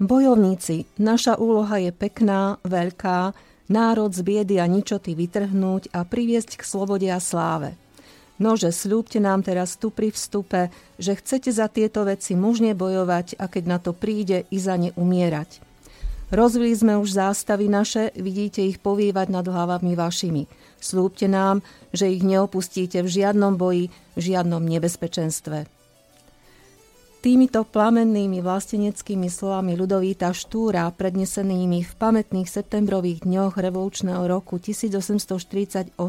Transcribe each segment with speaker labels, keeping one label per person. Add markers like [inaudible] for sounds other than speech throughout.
Speaker 1: Bojovníci, naša úloha je pekná, veľká, národ z biedy a ničoty vytrhnúť a priviesť k slobode a sláve. Nože, slúbte nám teraz tu pri vstupe, že chcete za tieto veci mužne bojovať a keď na to príde, i za ne umierať. Rozvili sme už zástavy naše, vidíte ich povývať nad hlavami vašimi. Slúbte nám, že ich neopustíte v žiadnom boji, v žiadnom nebezpečenstve. Týmito plamennými vlasteneckými slovami Ludovíta Štúra, prednesenými v pamätných septembrových dňoch revolučného roku 1848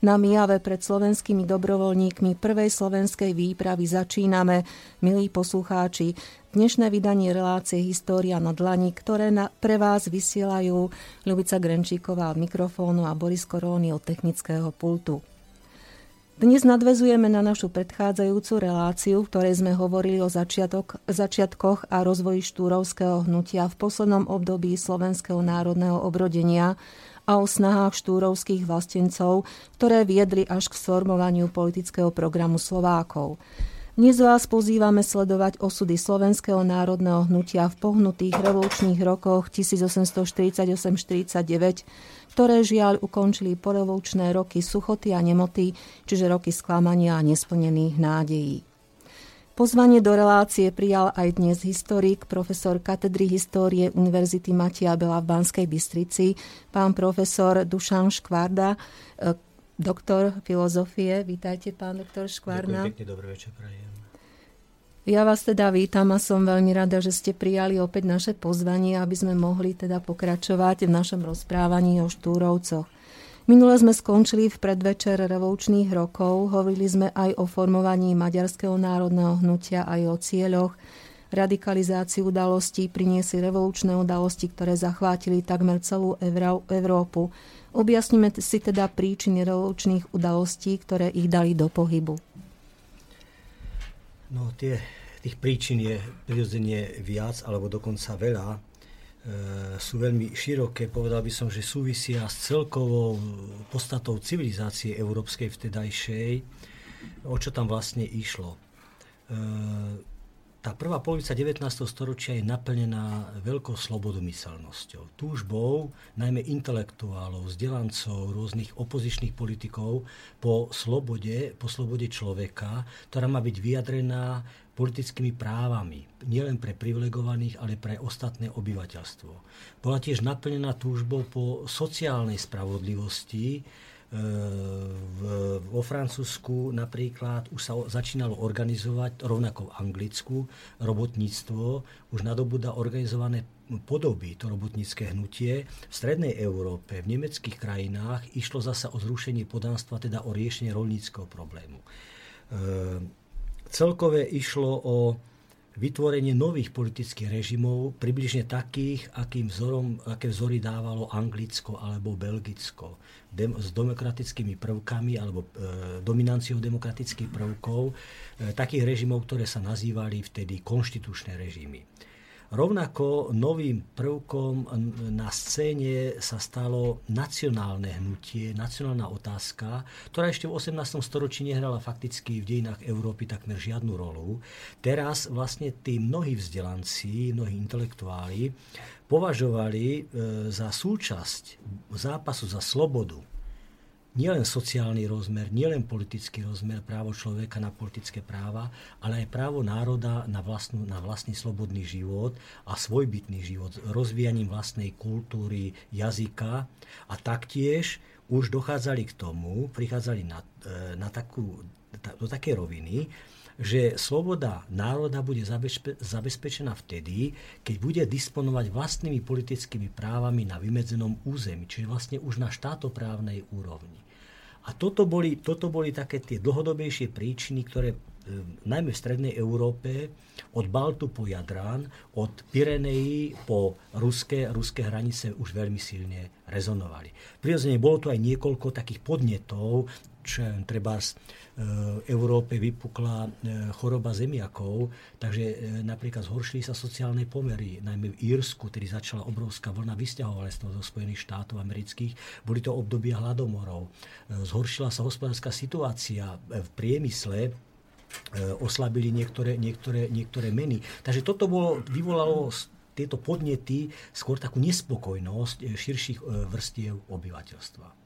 Speaker 1: na Mijave pred slovenskými dobrovoľníkmi prvej slovenskej výpravy začíname, milí poslucháči, dnešné vydanie relácie História na dlani, ktoré na, pre vás vysielajú Ľubica Grenčíková od mikrofónu a Boris Koróny od technického pultu. Dnes nadvezujeme na našu predchádzajúcu reláciu, v ktorej sme hovorili o začiatok, začiatkoch a rozvoji štúrovského hnutia v poslednom období slovenského národného obrodenia a o snahách štúrovských vlastencov, ktoré viedli až k sformovaniu politického programu Slovákov. Dnes vás pozývame sledovať osudy slovenského národného hnutia v pohnutých revolučných rokoch 1848-49, ktoré žiaľ ukončili porevolučné roky suchoty a nemoty, čiže roky sklamania a nesplnených nádejí. Pozvanie do relácie prijal aj dnes historik, profesor katedry histórie Univerzity Matia Bela v Banskej Bystrici, pán profesor Dušan Škvarda, doktor filozofie. Vítajte, pán doktor Škvarna.
Speaker 2: Ďakujem pekne, dobrý večer, prajem.
Speaker 1: Ja vás teda vítam a som veľmi rada, že ste prijali opäť naše pozvanie, aby sme mohli teda pokračovať v našom rozprávaní o Štúrovcoch. Minule sme skončili v predvečer revolučných rokov, hovorili sme aj o formovaní Maďarského národného hnutia aj o cieľoch, radikalizáciu udalostí priniesli revolučné udalosti, ktoré zachvátili takmer celú Európu. Objasníme si teda príčiny revolučných udalostí, ktoré ich dali do pohybu.
Speaker 2: No tie, tých príčin je prirodzene viac, alebo dokonca veľa. E, sú veľmi široké, povedal by som, že súvisia s celkovou podstatou civilizácie európskej vtedajšej, o čo tam vlastne išlo. E, tá prvá polovica 19. storočia je naplnená veľkou slobodomyselnosťou, túžbou najmä intelektuálov, vzdelancov, rôznych opozičných politikov po slobode, po slobode človeka, ktorá má byť vyjadrená politickými právami, nielen pre privilegovaných, ale pre ostatné obyvateľstvo. Bola tiež naplnená túžbou po sociálnej spravodlivosti, v, vo Francúzsku napríklad už sa začínalo organizovať, rovnako v Anglicku, robotníctvo, už nadobúda organizované podoby, to robotnícke hnutie. V strednej Európe, v nemeckých krajinách išlo zasa o zrušenie podánstva, teda o riešenie rolníckého problému. E, celkové išlo o vytvorenie nových politických režimov, približne takých, akým vzorom, aké vzory dávalo Anglicko alebo Belgicko, dem, s demokratickými prvkami alebo e, dominanciou demokratických prvkov, e, takých režimov, ktoré sa nazývali vtedy konštitučné režimy. Rovnako novým prvkom na scéne sa stalo nacionálne hnutie, nacionálna otázka, ktorá ešte v 18. storočí nehrala fakticky v dejinách Európy takmer žiadnu rolu. Teraz vlastne tí mnohí vzdelanci, mnohí intelektuáli považovali e, za súčasť zápasu za slobodu nielen sociálny rozmer, nielen politický rozmer, právo človeka na politické práva, ale aj právo národa na, vlastnú, na vlastný slobodný život a svojbytný život, rozvíjaním vlastnej kultúry, jazyka a taktiež už dochádzali k tomu, prichádzali na, e, na takú, do také roviny, že sloboda národa bude zabezpečená vtedy, keď bude disponovať vlastnými politickými právami na vymedzenom území, čiže vlastne už na štátoprávnej úrovni. A toto boli, toto boli také tie dlhodobejšie príčiny, ktoré e, najmä v strednej Európe, od Baltu po Jadrán, od Pirenejí po ruské, ruské hranice už veľmi silne rezonovali. Prirodzene bolo tu aj niekoľko takých podnetov, čo treba z e, Európe vypukla e, choroba zemiakov, takže e, napríklad zhoršili sa sociálne pomery, najmä v Írsku, tedy začala obrovská vlna vysťahovalectva zo Spojených štátov amerických. Boli to obdobia hladomorov. Zhoršila sa hospodárska situácia v priemysle, oslabili niektoré, niektoré, niektoré meny. Takže toto bolo, vyvolalo tieto podnety skôr takú nespokojnosť širších vrstiev obyvateľstva.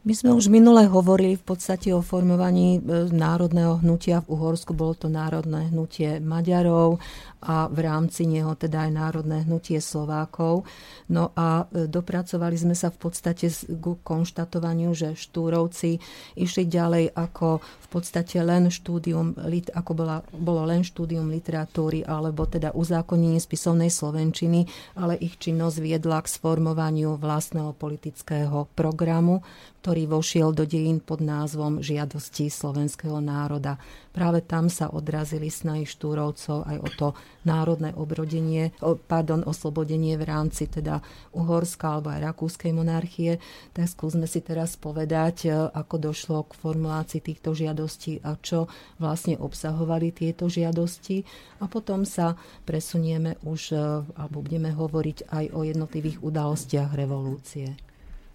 Speaker 1: My sme už minule hovorili v podstate o formovaní e, národného hnutia v Uhorsku. Bolo to národné hnutie Maďarov a v rámci neho teda aj národné hnutie Slovákov. No a e, dopracovali sme sa v podstate k konštatovaniu, že Štúrovci išli ďalej ako v podstate len štúdium, ako bola, bolo len štúdium literatúry alebo teda uzákonenie spisovnej slovenčiny, ale ich činnosť viedla k sformovaniu vlastného politického programu, ktorý vošiel do dejín pod názvom Žiadosti slovenského národa. Práve tam sa odrazili snahy Štúrovcov aj o to národné obrodenie, pardon, oslobodenie v rámci teda Uhorska alebo aj Rakúskej monarchie. Tak skúsme si teraz povedať, e, ako došlo k formulácii týchto žiadostí a čo vlastne obsahovali tieto žiadosti. A potom sa presunieme už, e, alebo budeme hovoriť aj o jednotlivých udalostiach revolúcie.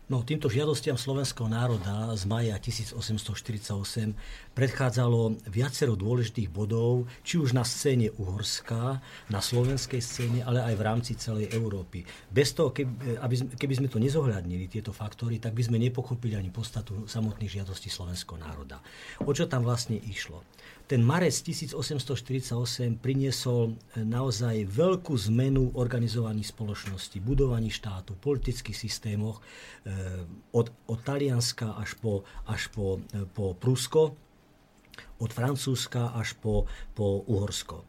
Speaker 2: No, týmto žiadostiam slovenského národa z maja 1848 predchádzalo viacero dôležitých bodov, či už na scéne Uhorska, na slovenskej scéne, ale aj v rámci celej Európy. Bez toho, keby, keby sme to nezohľadnili, tieto faktory, tak by sme nepochopili ani podstatu samotných žiadostí slovenského národa. O čo tam vlastne išlo? Ten marec 1848 priniesol e, naozaj veľkú zmenu organizovaní spoločnosti, budovaní štátu, politických systémoch e, od, od Talianska až po, až po, e, po Prusko, od Francúzska až po, po Uhorsko.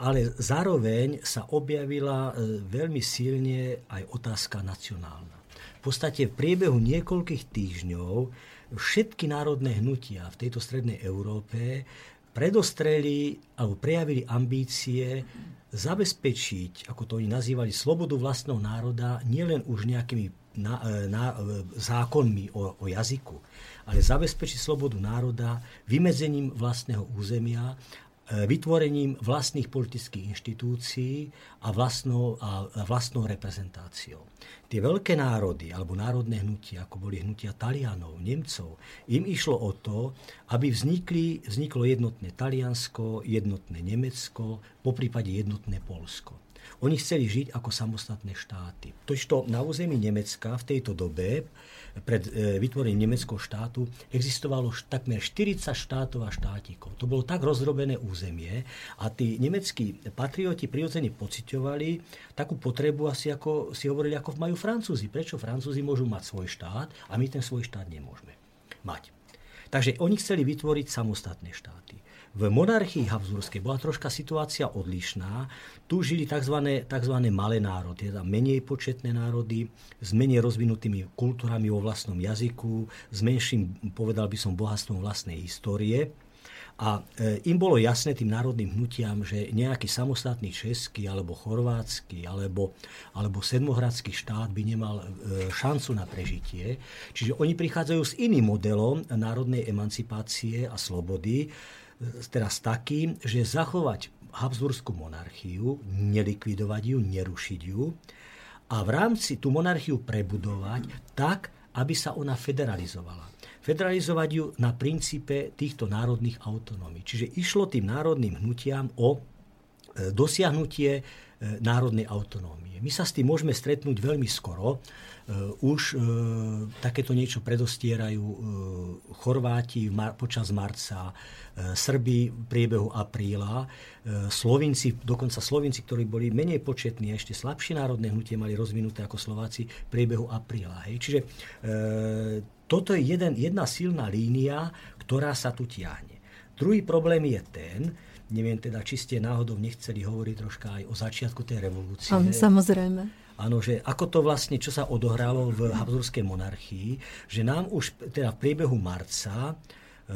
Speaker 2: Ale zároveň sa objavila veľmi silne aj otázka nacionálna. V podstate v priebehu niekoľkých týždňov všetky národné hnutia v tejto strednej Európe predostreli alebo prejavili ambície zabezpečiť, ako to oni nazývali, slobodu vlastného národa nielen už nejakými na, e, na, e, zákonmi o, o jazyku, ale zabezpečiť slobodu národa vymedzením vlastného územia vytvorením vlastných politických inštitúcií a vlastnou, a vlastnou reprezentáciou. Tie veľké národy alebo národné hnutia, ako boli hnutia Talianov, Nemcov, im išlo o to, aby vznikli, vzniklo jednotné Taliansko, jednotné Nemecko, po prípade jednotné Polsko. Oni chceli žiť ako samostatné štáty. Totižto na území Nemecka v tejto dobe pred e, vytvorením nemeckého štátu existovalo takmer 40 štátov a štátikov. To bolo tak rozrobené územie a tí nemeckí patrioti prirodzene pociťovali takú potrebu asi ako si hovorili, ako majú Francúzi. Prečo Francúzi môžu mať svoj štát a my ten svoj štát nemôžeme mať. Takže oni chceli vytvoriť samostatné štáty. V monarchii Habsburskej bola troška situácia odlišná. Tu žili tzv. tzv. malé národy, teda menej početné národy, s menej rozvinutými kultúrami vo vlastnom jazyku, s menším, povedal by som, bohatstvom vlastnej histórie. A e, im bolo jasné tým národným hnutiam, že nejaký samostatný český alebo chorvátsky alebo, alebo sedmohradský štát by nemal e, šancu na prežitie. Čiže oni prichádzajú s iným modelom národnej emancipácie a slobody, teraz takým, že zachovať Habsburskú monarchiu, nelikvidovať ju, nerušiť ju a v rámci tú monarchiu prebudovať tak, aby sa ona federalizovala. Federalizovať ju na princípe týchto národných autonómií. Čiže išlo tým národným hnutiam o e, dosiahnutie e, národnej autonómie. My sa s tým môžeme stretnúť veľmi skoro. E, už takéto niečo predostierajú Chorváti počas marca, Srby v priebehu apríla, Slovinci, dokonca Slovinci, ktorí boli menej početní a ešte slabšie národné hnutie mali rozvinuté ako Slováci v priebehu apríla. Hej. Čiže toto je jeden, jedna silná línia, ktorá sa tu tiahne. Druhý problém je ten, neviem teda, či ste náhodou nechceli hovoriť troška aj o začiatku tej revolúcie.
Speaker 1: Samozrejme.
Speaker 2: Áno, že ako to vlastne, čo sa odohralo v Habsburskej monarchii, že nám už teda v priebehu marca e,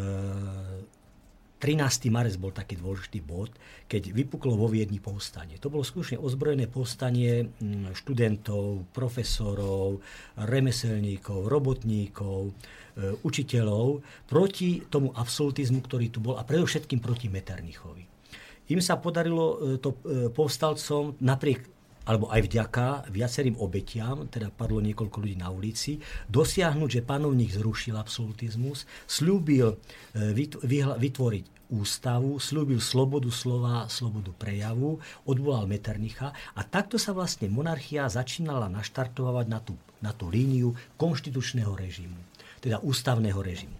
Speaker 2: 13. marec bol taký dôležitý bod, keď vypuklo vo Viedni povstanie. To bolo skutočne ozbrojené povstanie mm, študentov, profesorov, remeselníkov, robotníkov, e, učiteľov proti tomu absolutizmu, ktorý tu bol a predovšetkým proti Metternichovi. Im sa podarilo e, to e, povstalcom napriek alebo aj vďaka viacerým obetiam, teda padlo niekoľko ľudí na ulici, dosiahnuť, že panovník zrušil absolutizmus, slúbil e, vytvoriť ústavu, slúbil slobodu slova, slobodu prejavu, odvolal Metternicha a takto sa vlastne monarchia začínala naštartovať na tú, na tú líniu konštitučného režimu, teda ústavného režimu.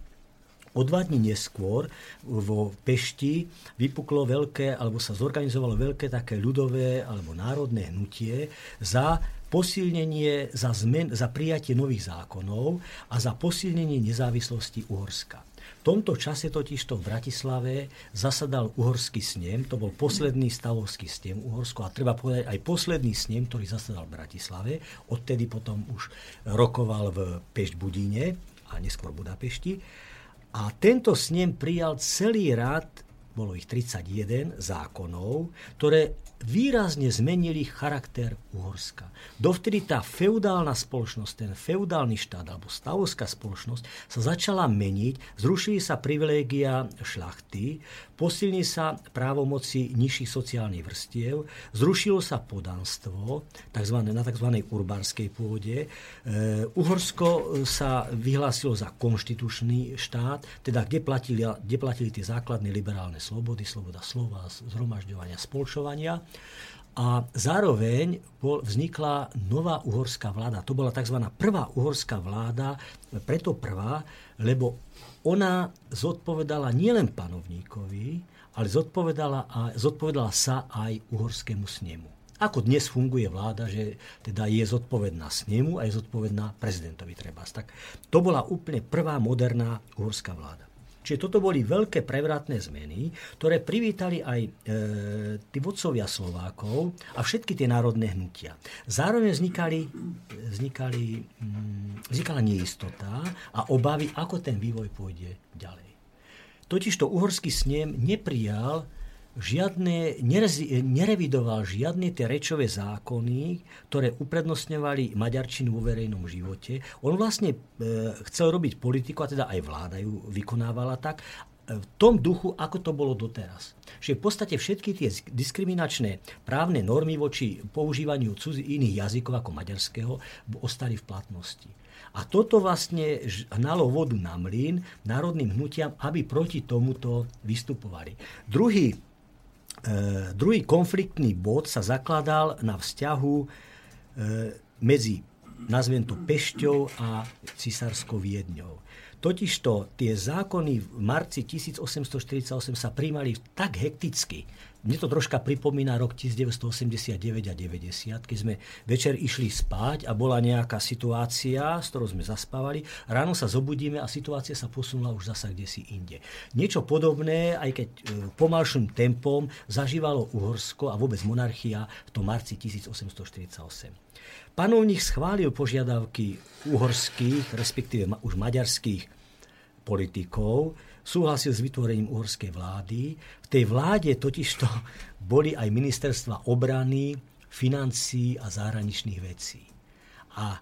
Speaker 2: O dva dní neskôr vo Pešti vypuklo veľké, alebo sa zorganizovalo veľké také ľudové alebo národné hnutie za posilnenie, za, zmen, za prijatie nových zákonov a za posilnenie nezávislosti Uhorska. V tomto čase totižto v Bratislave zasadal uhorský snem, to bol posledný stavovský snem Uhorsko a treba povedať aj posledný snem, ktorý zasadal v Bratislave. Odtedy potom už rokoval v Pešť Budíne a neskôr Budapešti. A tento snem prijal celý rad, bolo ich 31 zákonov, ktoré výrazne zmenili charakter Uhorska. Dovtedy tá feudálna spoločnosť, ten feudálny štát alebo stavovská spoločnosť sa začala meniť, zrušili sa privilégia šlachty, posilní sa právomoci nižších sociálnych vrstiev, zrušilo sa podanstvo tzv. na tzv. urbánskej pôde. E, Uhorsko sa vyhlásilo za konštitučný štát, teda kde platili, kde platili tie základné liberálne slobody, sloboda slova, zhromažďovania, spolčovania. A zároveň vznikla nová uhorská vláda. To bola tzv. prvá uhorská vláda, preto prvá, lebo ona zodpovedala nielen panovníkovi, ale zodpovedala, a, zodpovedala sa aj uhorskému snemu. Ako dnes funguje vláda, že teda je zodpovedná snemu a je zodpovedná prezidentovi treba. Tak to bola úplne prvá moderná uhorská vláda. Čiže toto boli veľké prevratné zmeny, ktoré privítali aj e, tí vodcovia Slovákov a všetky tie národné hnutia. Zároveň vznikali, vznikali, mm, vznikala neistota a obavy, ako ten vývoj pôjde ďalej. Totižto uhorský snem neprijal žiadne, nerevidoval žiadne tie rečové zákony, ktoré uprednostňovali maďarčinu vo verejnom živote. On vlastne e, chcel robiť politiku, a teda aj vláda ju vykonávala tak, e, v tom duchu, ako to bolo doteraz. Že v podstate všetky tie diskriminačné právne normy voči používaniu cudzí iných jazykov ako maďarského ostali v platnosti. A toto vlastne hnalo vodu na mlyn národným hnutiam, aby proti tomuto vystupovali. Druhý druhý konfliktný bod sa zakladal na vzťahu e, medzi, nazvem to, Pešťou a cisárskou Viedňou. Totižto tie zákony v marci 1848 sa príjmali tak hekticky, mne to troška pripomína rok 1989 a 90, keď sme večer išli spať a bola nejaká situácia, s ktorou sme zaspávali. Ráno sa zobudíme a situácia sa posunula už zasa kde si inde. Niečo podobné, aj keď e, pomalším tempom, zažívalo Uhorsko a vôbec monarchia v tom marci 1848. Panovník schválil požiadavky uhorských, respektíve už maďarských politikov, súhlasil s vytvorením uhorskej vlády. V tej vláde totižto [laughs] boli aj ministerstva obrany, financií a zahraničných vecí. A,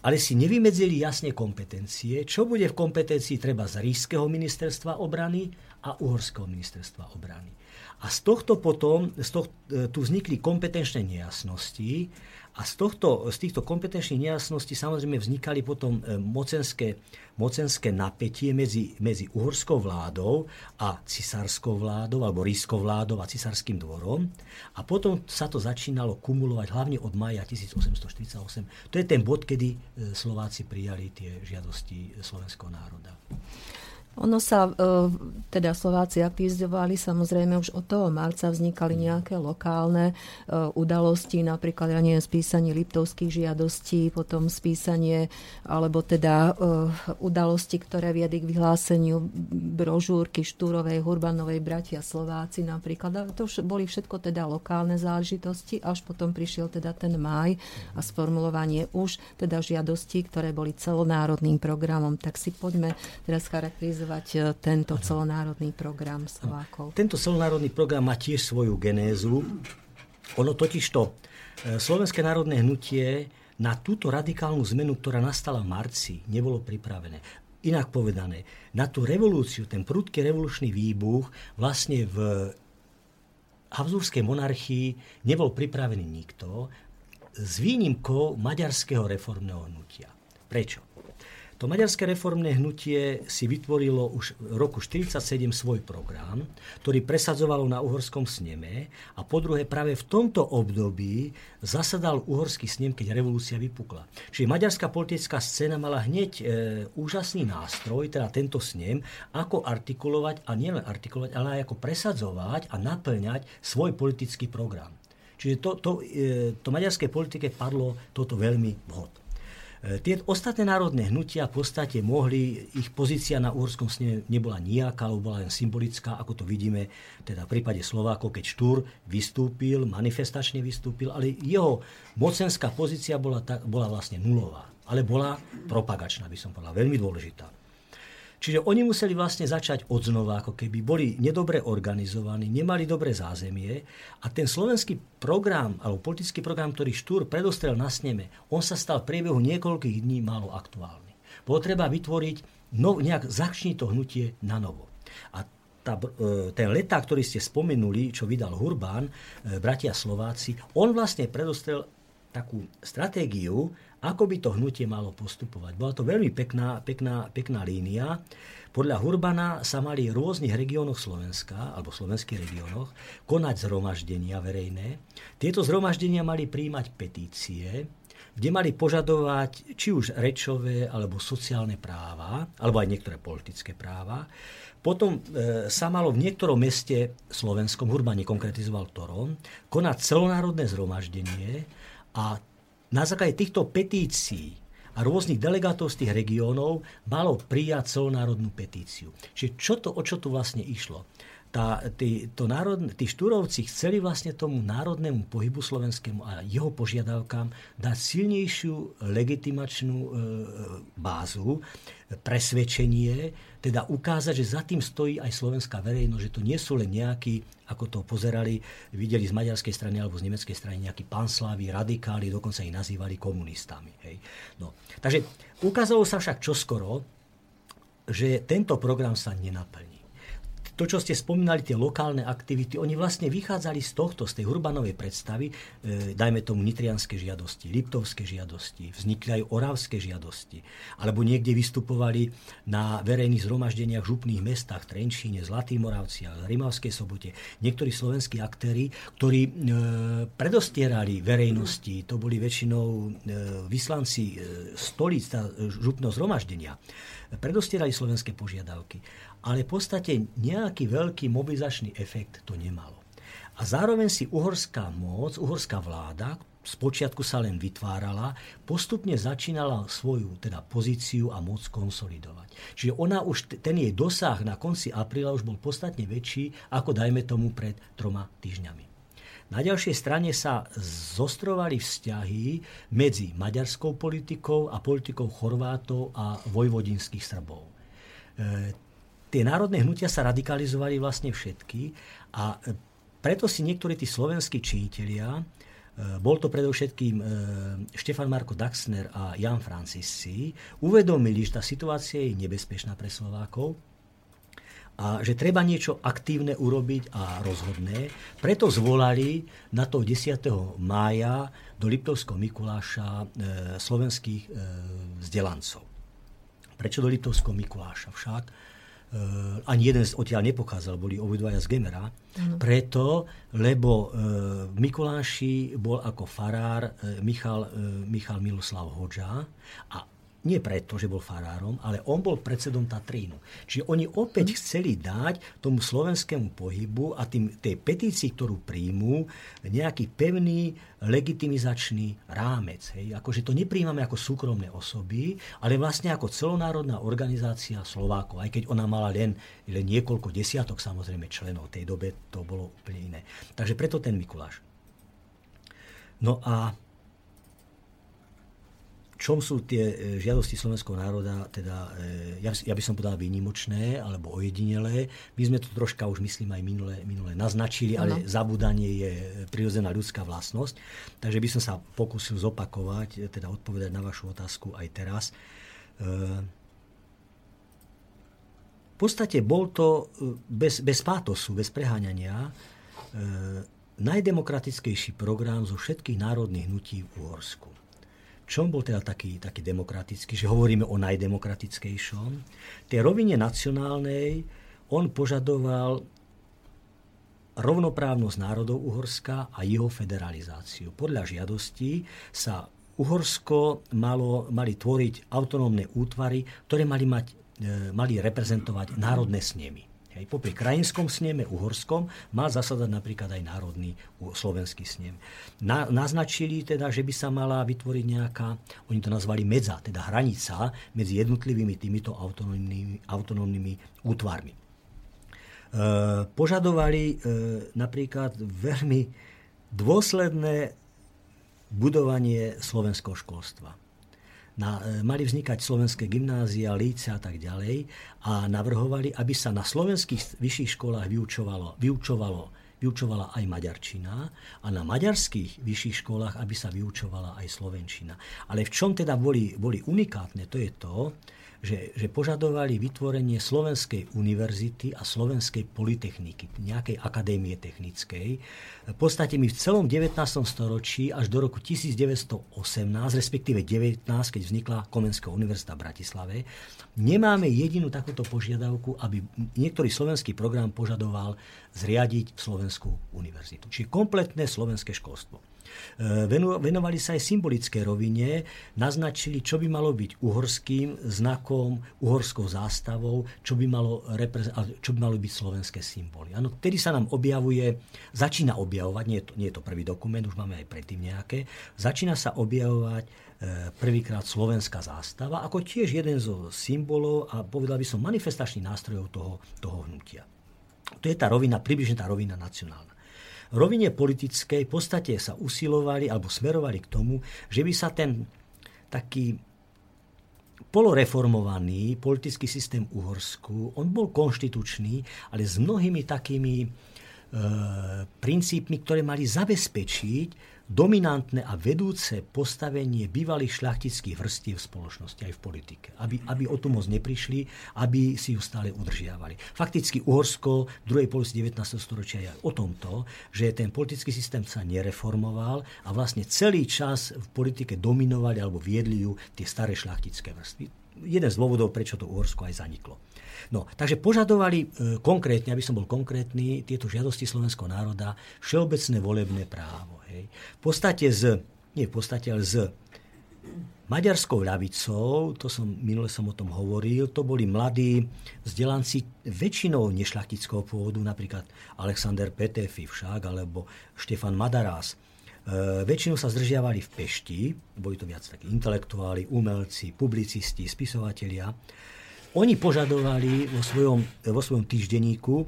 Speaker 2: ale si nevymedzili jasne kompetencie, čo bude v kompetencii treba z Rížského ministerstva obrany a Uhorského ministerstva obrany. A z tohto potom, z tohto, e, tu vznikli kompetenčné nejasnosti, a z, tohto, z týchto kompetenčných nejasností samozrejme vznikali potom e, mocenské, mocenské napätie medzi, medzi uhorskou vládou a cisárskou vládou, alebo rískou vládou a cisárským dvorom. A potom sa to začínalo kumulovať hlavne od maja 1848. To je ten bod, kedy e, Slováci prijali tie žiadosti slovenského národa.
Speaker 1: Ono sa, e, teda Slováci aktivizovali, samozrejme už od toho marca vznikali nejaké lokálne e, udalosti, napríklad, ja neviem, spísanie liptovských žiadostí, potom spísanie, alebo teda e, udalosti, ktoré viedli k vyhláseniu brožúrky Štúrovej, Hurbanovej bratia Slováci napríklad. To boli všetko teda lokálne záležitosti, až potom prišiel teda ten máj a sformulovanie už teda žiadostí, ktoré boli celonárodným programom. Tak si poďme teraz charakterizovať realizovať e, tento celonárodný program Slovákov?
Speaker 2: Tento celonárodný program má tiež svoju genézu. Ono totižto e, Slovenské národné hnutie na túto radikálnu zmenu, ktorá nastala v marci, nebolo pripravené. Inak povedané, na tú revolúciu, ten prudký revolučný výbuch vlastne v Habsburskej monarchii nebol pripravený nikto s výnimkou maďarského reformného hnutia. Prečo? To maďarské reformné hnutie si vytvorilo už v roku 1947 svoj program, ktorý presadzovalo na uhorskom sneme a po druhé práve v tomto období zasadal uhorský snem, keď revolúcia vypukla. Čiže maďarská politická scéna mala hneď e, úžasný nástroj, teda tento snem, ako artikulovať a nielen artikulovať, ale aj ako presadzovať a naplňať svoj politický program. Čiže to, to, e, to maďarskej politike padlo toto veľmi vhod. E, tie ostatné národné hnutia v podstate mohli, ich pozícia na uhorskom sne nebola nejaká, alebo bola len symbolická, ako to vidíme teda v prípade Slovákov, keď Štúr vystúpil, manifestačne vystúpil, ale jeho mocenská pozícia bola, bola vlastne nulová. Ale bola propagačná, by som povedal, veľmi dôležitá. Čiže oni museli vlastne začať od znova, ako keby boli nedobre organizovaní, nemali dobré zázemie a ten slovenský program, alebo politický program, ktorý Štúr predostrel na sneme, on sa stal v priebehu niekoľkých dní málo aktuálny. Bolo treba vytvoriť, no, nejak začni to hnutie na novo. A tá, e, ten leták, ktorý ste spomenuli, čo vydal Hurbán, e, bratia Slováci, on vlastne predostrel takú stratégiu, ako by to hnutie malo postupovať. Bola to veľmi pekná, pekná, pekná línia. Podľa Hurbana sa mali v rôznych regiónoch Slovenska, alebo slovenských regiónoch, konať zhromaždenia verejné. Tieto zhromaždenia mali príjmať petície, kde mali požadovať či už rečové alebo sociálne práva, alebo aj niektoré politické práva. Potom e, sa malo v niektorom meste slovenskom, Hurban nekonkretizoval ktorom, konať celonárodné zhromaždenie a na základe týchto petícií a rôznych delegátov z tých regiónov malo prijať celonárodnú petíciu. Čiže čo to, o čo tu vlastne išlo? Tá, tí, to národ, tí štúrovci chceli vlastne tomu národnému pohybu slovenskému a jeho požiadavkám dať silnejšiu legitimačnú e, bázu, presvedčenie, teda ukázať, že za tým stojí aj slovenská verejnosť, že to nie sú len nejakí, ako to pozerali, videli z maďarskej strany alebo z nemeckej strany nejakí panslaví, radikáli, dokonca ich nazývali komunistami. Hej. No. Takže ukázalo sa však čoskoro, že tento program sa nenaplní to, čo ste spomínali, tie lokálne aktivity, oni vlastne vychádzali z tohto, z tej urbanovej predstavy, e, dajme tomu nitrianské žiadosti, liptovské žiadosti, vznikli aj oravské žiadosti, alebo niekde vystupovali na verejných zhromaždeniach v župných mestách, Trenčíne, Moravci, Rimavskej sobote, niektorí slovenskí aktéry, ktorí e, predostierali verejnosti, to boli väčšinou e, vyslanci e, stolíc, župného zhromaždenia, predostierali slovenské požiadavky ale v podstate nejaký veľký mobilizačný efekt to nemalo. A zároveň si uhorská moc, uhorská vláda, spočiatku sa len vytvárala, postupne začínala svoju teda pozíciu a moc konsolidovať. Čiže ona už, ten jej dosah na konci apríla už bol podstatne väčší, ako dajme tomu pred troma týždňami. Na ďalšej strane sa zostrovali vzťahy medzi maďarskou politikou a politikou Chorvátov a vojvodinských Srbov. Tie národné hnutia sa radikalizovali vlastne všetky a e, preto si niektorí tí slovenskí činitelia, e, bol to predovšetkým e, Štefan Marko Daxner a Jan Francisci, uvedomili, že tá situácia je nebezpečná pre Slovákov, a že treba niečo aktívne urobiť a rozhodné. Preto zvolali na to 10. mája do Liptovského Mikuláša slovenských vzdelancov. Prečo do Liptovského Mikuláša však? Uh, ani jeden odtiaľ nepochádzal, boli obidvaja z Gemera. Ano. Preto, lebo uh, Mikuláši bol ako farár uh, Michal, Michal Miloslav Hoďa a nie preto, že bol farárom, ale on bol predsedom Tatrínu. Čiže oni opäť hm. chceli dať tomu slovenskému pohybu a tým, tej petícii, ktorú príjmú, nejaký pevný legitimizačný rámec. Hej. Akože to nepríjmame ako súkromné osoby, ale vlastne ako celonárodná organizácia Slovákov, aj keď ona mala len, len niekoľko desiatok samozrejme členov. V tej dobe to bolo úplne iné. Takže preto ten Mikuláš. No a čom sú tie e, žiadosti slovenského národa, teda, e, ja, ja by som povedal výnimočné alebo ojedinelé. My sme to troška už myslím aj minule, minule naznačili, ale zabudanie je prirodzená ľudská vlastnosť. Takže by som sa pokúsil zopakovať, teda odpovedať na vašu otázku aj teraz. E, v podstate bol to bez, bez pátosu, bez preháňania najdemokratickejší program zo všetkých národných hnutí v Uhorsku čom bol teda taký, taký demokratický, že hovoríme o najdemokratickejšom. Tej rovine nacionálnej on požadoval rovnoprávnosť národov Uhorska a jeho federalizáciu. Podľa žiadostí sa Uhorsko malo, mali tvoriť autonómne útvary, ktoré mali, mať, e, mali reprezentovať národné snemy. Hej, popri krajinskom sneme uhorskom mal zasadať napríklad aj národný slovenský snem. Na, naznačili teda, že by sa mala vytvoriť nejaká, oni to nazvali medza, teda hranica medzi jednotlivými týmito autonómnymi, autonómnymi útvarmi. E, požadovali e, napríklad veľmi dôsledné budovanie slovenského školstva na, e, mali vznikať slovenské gymnázia, líce a tak ďalej a navrhovali, aby sa na slovenských vyšších školách vyučovalo, vyučovalo, vyučovala aj maďarčina a na maďarských vyšších školách, aby sa vyučovala aj slovenčina. Ale v čom teda boli, boli unikátne, to je to, že, že požadovali vytvorenie Slovenskej univerzity a Slovenskej polytechniky, nejakej akadémie technickej. V podstate my v celom 19. storočí až do roku 1918, respektíve 19, keď vznikla Komenská univerzita v Bratislave, nemáme jedinú takúto požiadavku, aby niektorý slovenský program požadoval zriadiť Slovenskú univerzitu. Čiže kompletné slovenské školstvo. E, venovali sa aj symbolické rovine, naznačili, čo by malo byť uhorským znakom, uhorskou zástavou, čo by malo, čo by malo byť slovenské symboly. Ano, tedy sa nám objavuje, začína objavovať, nie je, to, nie je to prvý dokument, už máme aj predtým nejaké, začína sa objavovať e, prvýkrát slovenská zástava, ako tiež jeden zo symbolov a povedal by som manifestačných nástrojov toho, toho hnutia. To je tá rovina, približne tá rovina nacionálna rovine politickej v podstate sa usilovali alebo smerovali k tomu, že by sa ten taký poloreformovaný politický systém Uhorsku, on bol konštitučný, ale s mnohými takými e, princípmi, ktoré mali zabezpečiť dominantné a vedúce postavenie bývalých šľachtických vrstiev v spoločnosti aj v politike. Aby, aby o tu moc neprišli, aby si ju stále udržiavali. Fakticky Uhorsko v druhej polovici 19. storočia je o tomto, že ten politický systém sa nereformoval a vlastne celý čas v politike dominovali alebo viedli ju tie staré šľachtické vrstvy. Jeden z dôvodov, prečo to Uhorsko aj zaniklo. No, takže požadovali e, konkrétne, aby som bol konkrétny, tieto žiadosti slovenského národa všeobecné volebné právo. Hej. V podstate z, nie v podstate, ale z maďarskou ľavicou, to som, minule som o tom hovoril, to boli mladí vzdelanci väčšinou nešlachtického pôvodu, napríklad Alexander Petefi však, alebo Štefan Madarás. E, väčšinou sa zdržiavali v Pešti, boli to viac takí intelektuáli, umelci, publicisti, spisovatelia. Oni požadovali vo svojom, vo svojom týždenníku e,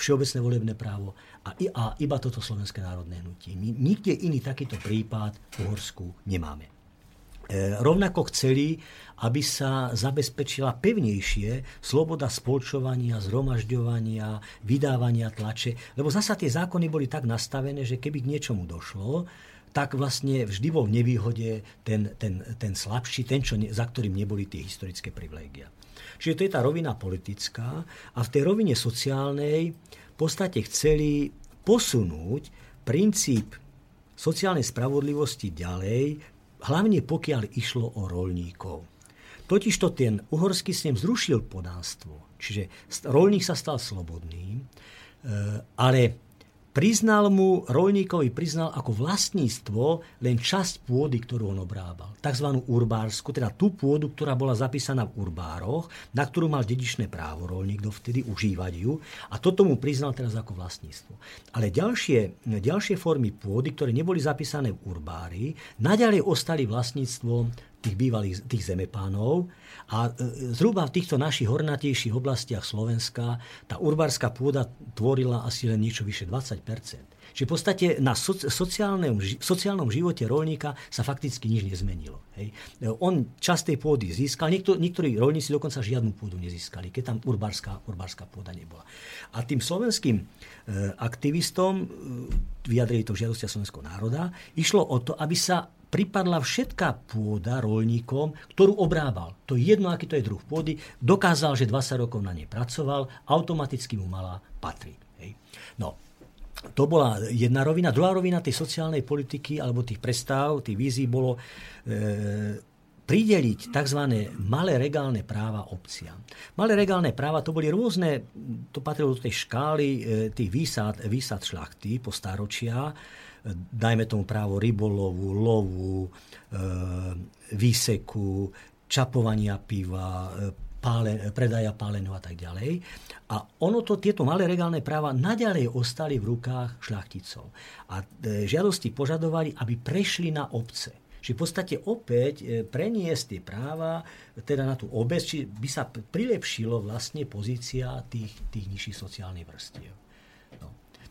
Speaker 2: všeobecné volebné právo a, a iba toto Slovenské národné hnutie. Nikde iný takýto prípad v Uhorsku nemáme. E, rovnako chceli, aby sa zabezpečila pevnejšie sloboda spolčovania, zhromažďovania, vydávania tlače, lebo zasa tie zákony boli tak nastavené, že keby k niečomu došlo, tak vlastne vždy bol v nevýhode ten, ten, ten slabší, ten, čo za ktorým neboli tie historické privilégia. Čiže to je tá rovina politická a v tej rovine sociálnej v podstate chceli posunúť princíp sociálnej spravodlivosti ďalej, hlavne pokiaľ išlo o rolníkov. Totižto ten uhorský snem zrušil podánstvo, čiže rolník sa stal slobodným, e, ale priznal mu, rolníkovi priznal ako vlastníctvo len časť pôdy, ktorú on obrábal. Takzvanú urbársku, teda tú pôdu, ktorá bola zapísaná v urbároch, na ktorú mal dedičné právo rolník dovtedy užívať ju a toto mu priznal teraz ako vlastníctvo. Ale ďalšie, ďalšie formy pôdy, ktoré neboli zapísané v urbári, naďalej ostali vlastníctvom tých bývalých tých zemepánov a e, zhruba v týchto našich hornatejších oblastiach Slovenska tá urbárska pôda tvorila asi len niečo vyše 20 Čiže v podstate na sociálnom, sociálnom živote rolníka sa fakticky nič nezmenilo. Hej. On čas tej pôdy získal, niektor, niektorí rolníci dokonca žiadnu pôdu nezískali, keď tam urbárska, urbárska pôda nebola. A tým slovenským e, aktivistom, e, vyjadrili to žiadosti slovenského národa, išlo o to, aby sa pripadla všetká pôda rolníkom, ktorú obrábal. To je jedno, aký to je druh pôdy. Dokázal, že 20 rokov na nej pracoval, automaticky mu mala patriť. No, to bola jedna rovina. Druhá rovina tej sociálnej politiky alebo tých prestáv, tých vízií bolo e, prideliť tzv. malé regálne práva obciam. Malé regálne práva to boli rôzne, to patrilo do tej škály e, tých výsad, výsad šlachty po staročia, dajme tomu právo rybolovu, lovu, e, výseku, čapovania piva, pále, predaja pálenov a tak ďalej. A ono to, tieto malé regálne práva naďalej ostali v rukách šľachticov. A žiadosti požadovali, aby prešli na obce. Čiže v podstate opäť e, preniesť tie práva teda na tú obec, či by sa prilepšilo vlastne pozícia tých, tých nižších sociálnych vrstiev.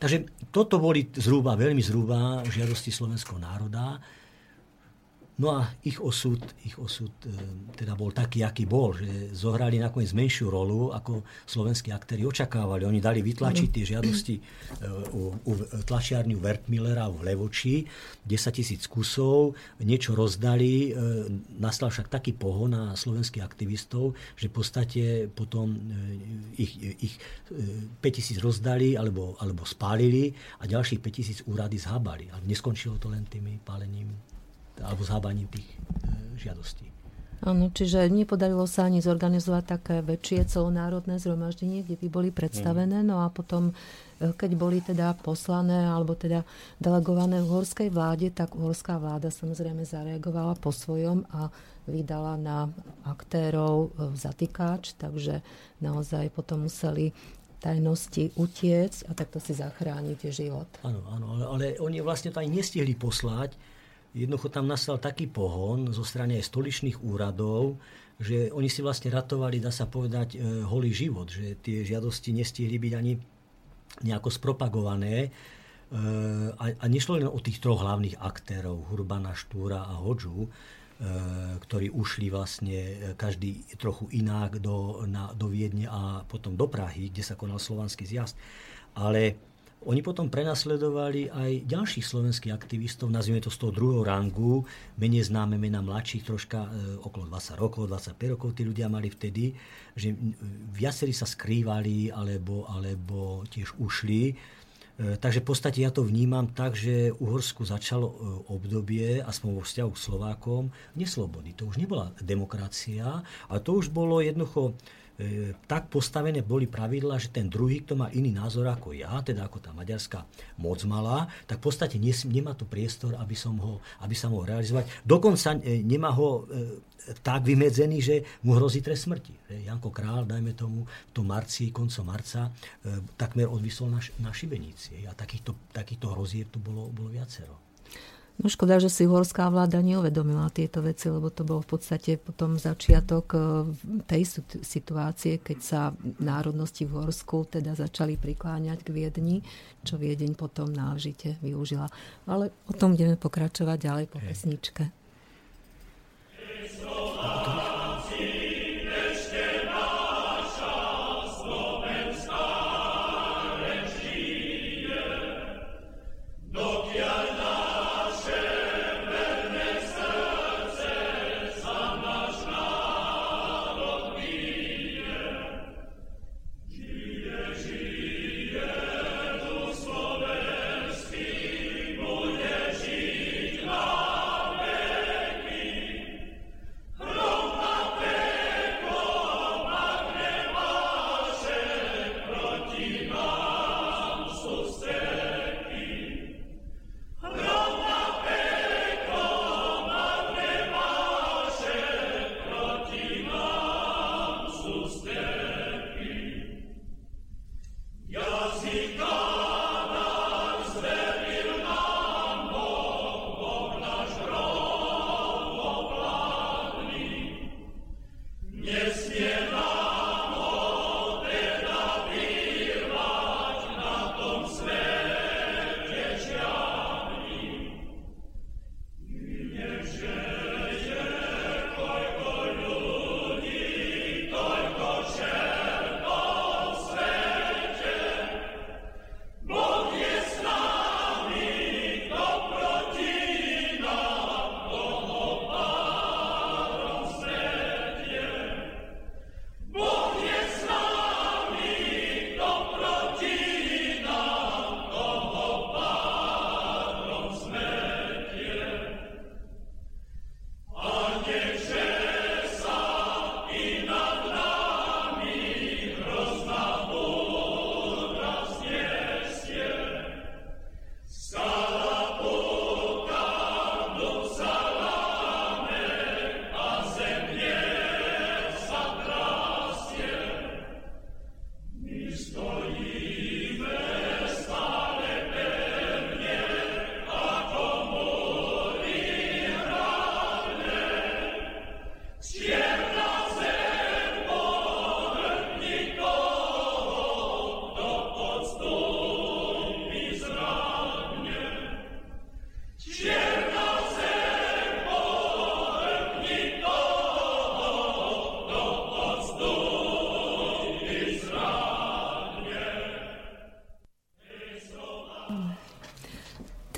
Speaker 2: Takže toto boli zhruba, veľmi zhruba žiadosti slovenského národa. No a ich osud, ich osud e, teda bol taký, aký bol, že zohrali nakoniec menšiu rolu, ako slovenskí aktéri očakávali. Oni dali vytlačiť tie žiadosti e, u, u tlačiarňu Wertmillera v Levoči, 10 tisíc kusov, niečo rozdali. E, nastal však taký pohon na slovenských aktivistov, že v podstate potom ich, ich 5 tisíc rozdali alebo, alebo spálili a ďalších 5 tisíc úrady zhabali. Ale neskončilo to len tými pálením alebo zhábaním tých e, žiadostí.
Speaker 1: Áno, čiže nepodarilo sa ani zorganizovať také väčšie celonárodné zhromaždenie, kde by boli predstavené. No a potom, e, keď boli teda poslané alebo teda delegované v horskej vláde, tak uhorská vláda samozrejme zareagovala po svojom a vydala na aktérov e, zatýkač, takže naozaj potom museli tajnosti utiec a takto si zachrániť život.
Speaker 2: Áno, áno, ale, ale oni vlastne to aj nestihli poslať, jednoducho tam nastal taký pohon zo strany aj stoličných úradov, že oni si vlastne ratovali, dá sa povedať, e, holý život, že tie žiadosti nestihli byť ani nejako spropagované. E, a, a nešlo len o tých troch hlavných aktérov, Hurbana, Štúra a Hodžu, e, ktorí ušli vlastne každý trochu inak do, na, do Viedne a potom do Prahy, kde sa konal slovanský zjazd. Ale oni potom prenasledovali aj ďalších slovenských aktivistov, nazvime to z toho druhého rangu, menej známe mena mladších, troška e, okolo 20 rokov, 25 rokov tí ľudia mali vtedy, že viacerí sa skrývali alebo, alebo tiež ušli. E, takže v podstate ja to vnímam tak, že Uhorsku začalo e, obdobie, aspoň vo vzťahu k Slovákom, neslobody. To už nebola demokracia, ale to už bolo jednoducho E, tak postavené boli pravidla, že ten druhý, kto má iný názor ako ja, teda ako tá maďarská moc mala, tak v podstate nemá tu priestor, aby, som ho, aby sa mohol realizovať. Dokonca e, nemá ho e, tak vymedzený, že mu hrozí trest smrti. Janko Král, dajme tomu, v tom marci, koncom marca, takmer odvisol na, na šibenici. A takýchto, takýchto hrozieb tu bolo, bolo viacero.
Speaker 1: No škoda, že si horská vláda neuvedomila tieto veci, lebo to bol v podstate potom začiatok e, tej situácie, keď sa národnosti v Horsku teda začali prikláňať k Viedni, čo Viedeň potom náležite využila. Ale o tom budeme pokračovať ďalej po pesničke.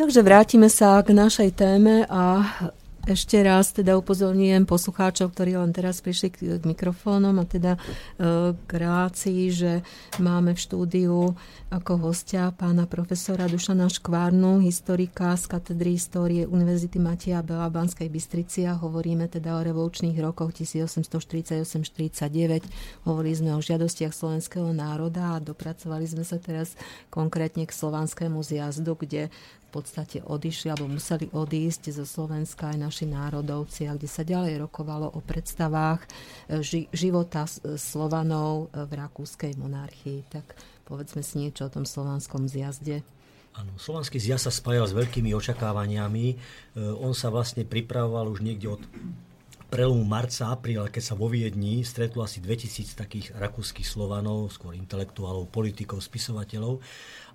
Speaker 1: Takže vrátime sa k našej téme a ešte raz teda upozorňujem poslucháčov, ktorí len teraz prišli k, k mikrofónom a teda e, k relácii, že máme v štúdiu ako hostia pána profesora Dušana Škvárnu, historika z katedry histórie Univerzity Matia Bela Banskej Bystrici a hovoríme teda o revolučných rokoch 1848-49. Hovorili sme o žiadostiach slovenského národa a dopracovali sme sa teraz konkrétne k slovanskému zjazdu, kde podstate odišli alebo museli odísť zo Slovenska aj naši národovci a kde sa ďalej rokovalo o predstavách e, ži- života Slovanov e, v rakúskej monarchii. Tak povedzme si niečo o tom slovanskom zjazde.
Speaker 2: Áno, slovanský zjazd sa spájal s veľkými očakávaniami. E, on sa vlastne pripravoval už niekde od prelomu marca, apríla, keď sa vo Viedni stretlo asi 2000 takých rakúskych Slovanov, skôr intelektuálov, politikov, spisovateľov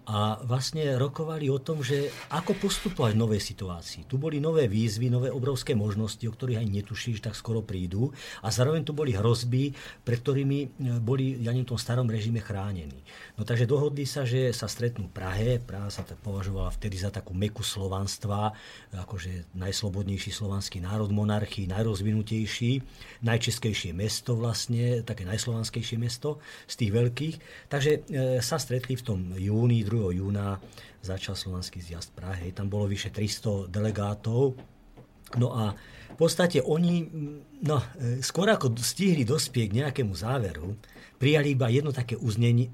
Speaker 2: a vlastne rokovali o tom, že ako postupovať v novej situácii. Tu boli nové výzvy, nové obrovské možnosti, o ktorých aj netušíš, tak skoro prídu. A zároveň tu boli hrozby, pre ktorými e, boli, ja neviem, v tom starom režime chránení. No takže dohodli sa, že sa stretnú v Prahe. Praha sa tak považovala vtedy za takú meku slovanstva, akože najslobodnejší slovanský národ monarchii, najrozvinutejší, najčeskejšie mesto vlastne, také najslovanskejšie mesto z tých veľkých. Takže e, sa stretli v tom júni 2. júna začal slovanský zjazd v Prahe. Tam bolo vyše 300 delegátov. No a v podstate oni, no, e, skôr ako stihli dospieť k nejakému záveru, prijali iba jedno také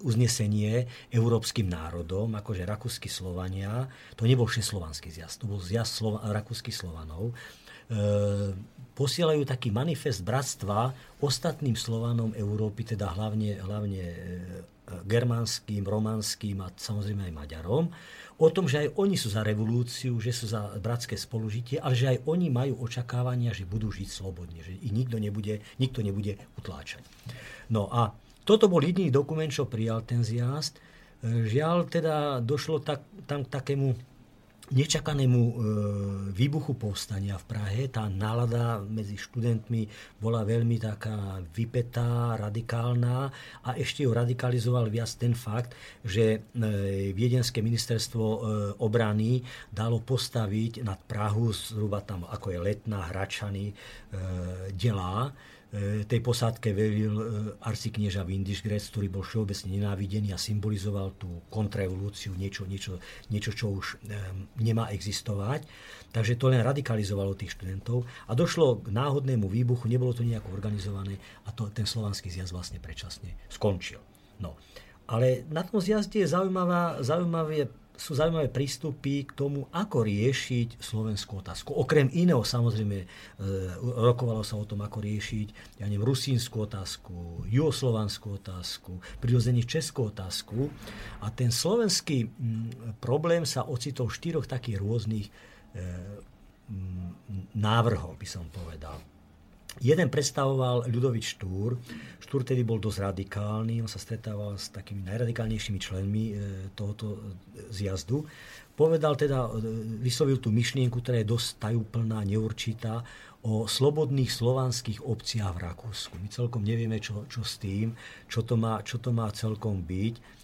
Speaker 2: uznesenie európskym národom, akože rakúsky Slovania. To nebol všeslovanský zjazd, to bol zjazd Slova, rakúskych Slovanov. E, posielajú taký manifest bratstva ostatným Slovanom Európy, teda hlavne, hlavne e, germánským, románským a samozrejme aj Maďarom, o tom, že aj oni sú za revolúciu, že sú za bratské spolužitie, ale že aj oni majú očakávania, že budú žiť slobodne, že ich nikto nebude, nikto nebude utláčať. No a toto bol jediný dokument, čo prijal ten zjazd. Žiaľ, teda došlo tak, tam k takému nečakanému e, výbuchu povstania v Prahe. Tá nálada medzi študentmi bola veľmi taká vypetá, radikálna a ešte ju radikalizoval viac ten fakt, že e, Viedenské ministerstvo e, obrany dalo postaviť nad Prahu zhruba tam, ako je Letná, Hračany, delá, tej posádke velil e, arciknieža Windischgrätz, ktorý bol všeobecne nenávidený a symbolizoval tú kontraevolúciu, niečo, niečo, niečo čo už nemá existovať. Takže to len radikalizovalo tých študentov a došlo k náhodnému výbuchu, nebolo to nejako organizované a to, ten slovanský zjazd vlastne predčasne skončil. No. Ale na tom zjazde je zaujímavá, zaujímavé sú zaujímavé prístupy k tomu, ako riešiť slovenskú otázku. Okrem iného, samozrejme, e, rokovalo sa o tom, ako riešiť, ja neviem, rusínsku otázku, juhoslovanskú otázku, prirodzene českú otázku. A ten slovenský problém sa ocitol v štyroch takých rôznych e, návrhov, by som povedal. Jeden predstavoval Ľudovič Štúr. Štúr tedy bol dosť radikálny, on sa stretával s takými najradikálnejšími členmi e, tohoto zjazdu. Povedal teda, e, vyslovil tú myšlienku, ktorá je dosť tajúplná, neurčitá, o slobodných slovanských obciach v Rakúsku. My celkom nevieme, čo, čo s tým, čo to, má, čo to má celkom byť.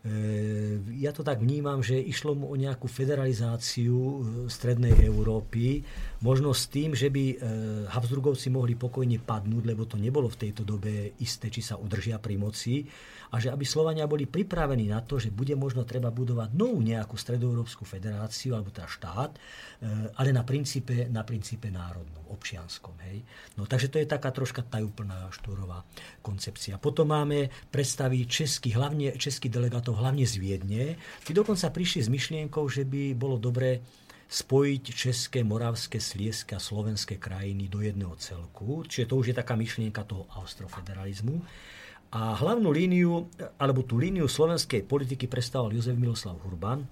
Speaker 2: E, ja to tak vnímam, že išlo mu o nejakú federalizáciu e, strednej Európy, možno s tým, že by e, Habsburgovci mohli pokojne padnúť, lebo to nebolo v tejto dobe isté, či sa udržia pri moci a že aby Slovania boli pripravení na to, že bude možno treba budovať novú nejakú stredoeurópsku federáciu alebo teda štát, eh, ale na princípe, na princípe národnom, občianskom. Hej. No, takže to je taká troška tajúplná štúrová koncepcia. Potom máme predstavy českých, hlavne českých delegátov, hlavne z Viedne. Tí dokonca prišli s myšlienkou, že by bolo dobré spojiť české, moravské, slieské a slovenské krajiny do jedného celku. Čiže to už je taká myšlienka toho austrofederalizmu. A hlavnú líniu, alebo tú líniu slovenskej politiky predstavoval Jozef Miloslav Hurban,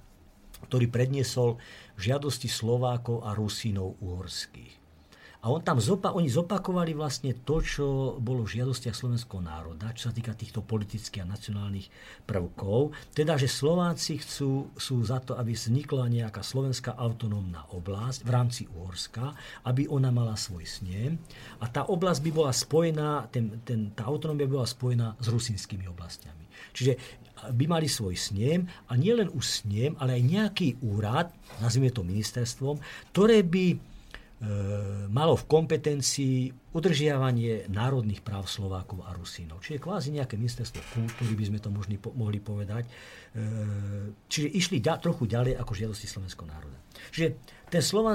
Speaker 2: ktorý predniesol žiadosti Slovákov a Rusínov uhorských. A on tam zopa- oni zopakovali vlastne to, čo bolo v žiadostiach slovenského národa, čo sa týka týchto politických a nacionálnych prvkov. Teda, že Slováci chcú, sú za to, aby vznikla nejaká slovenská autonómna oblasť v rámci Uhorska, aby ona mala svoj snem. A tá oblasť by bola spojená, ten, ten, tá autonómia by bola spojená s rusínskymi oblastiami. Čiže by mali svoj snem a nielen už snem, ale aj nejaký úrad, nazvime to ministerstvom, ktoré by malo v kompetencii udržiavanie národných práv Slovákov a Rusínov. Čiže kvázi nejaké ministerstvo kultúry, by sme to možný, mohli povedať. E, čiže išli da, trochu ďalej ako žiadosti slovenského národa. Čiže ten Slován,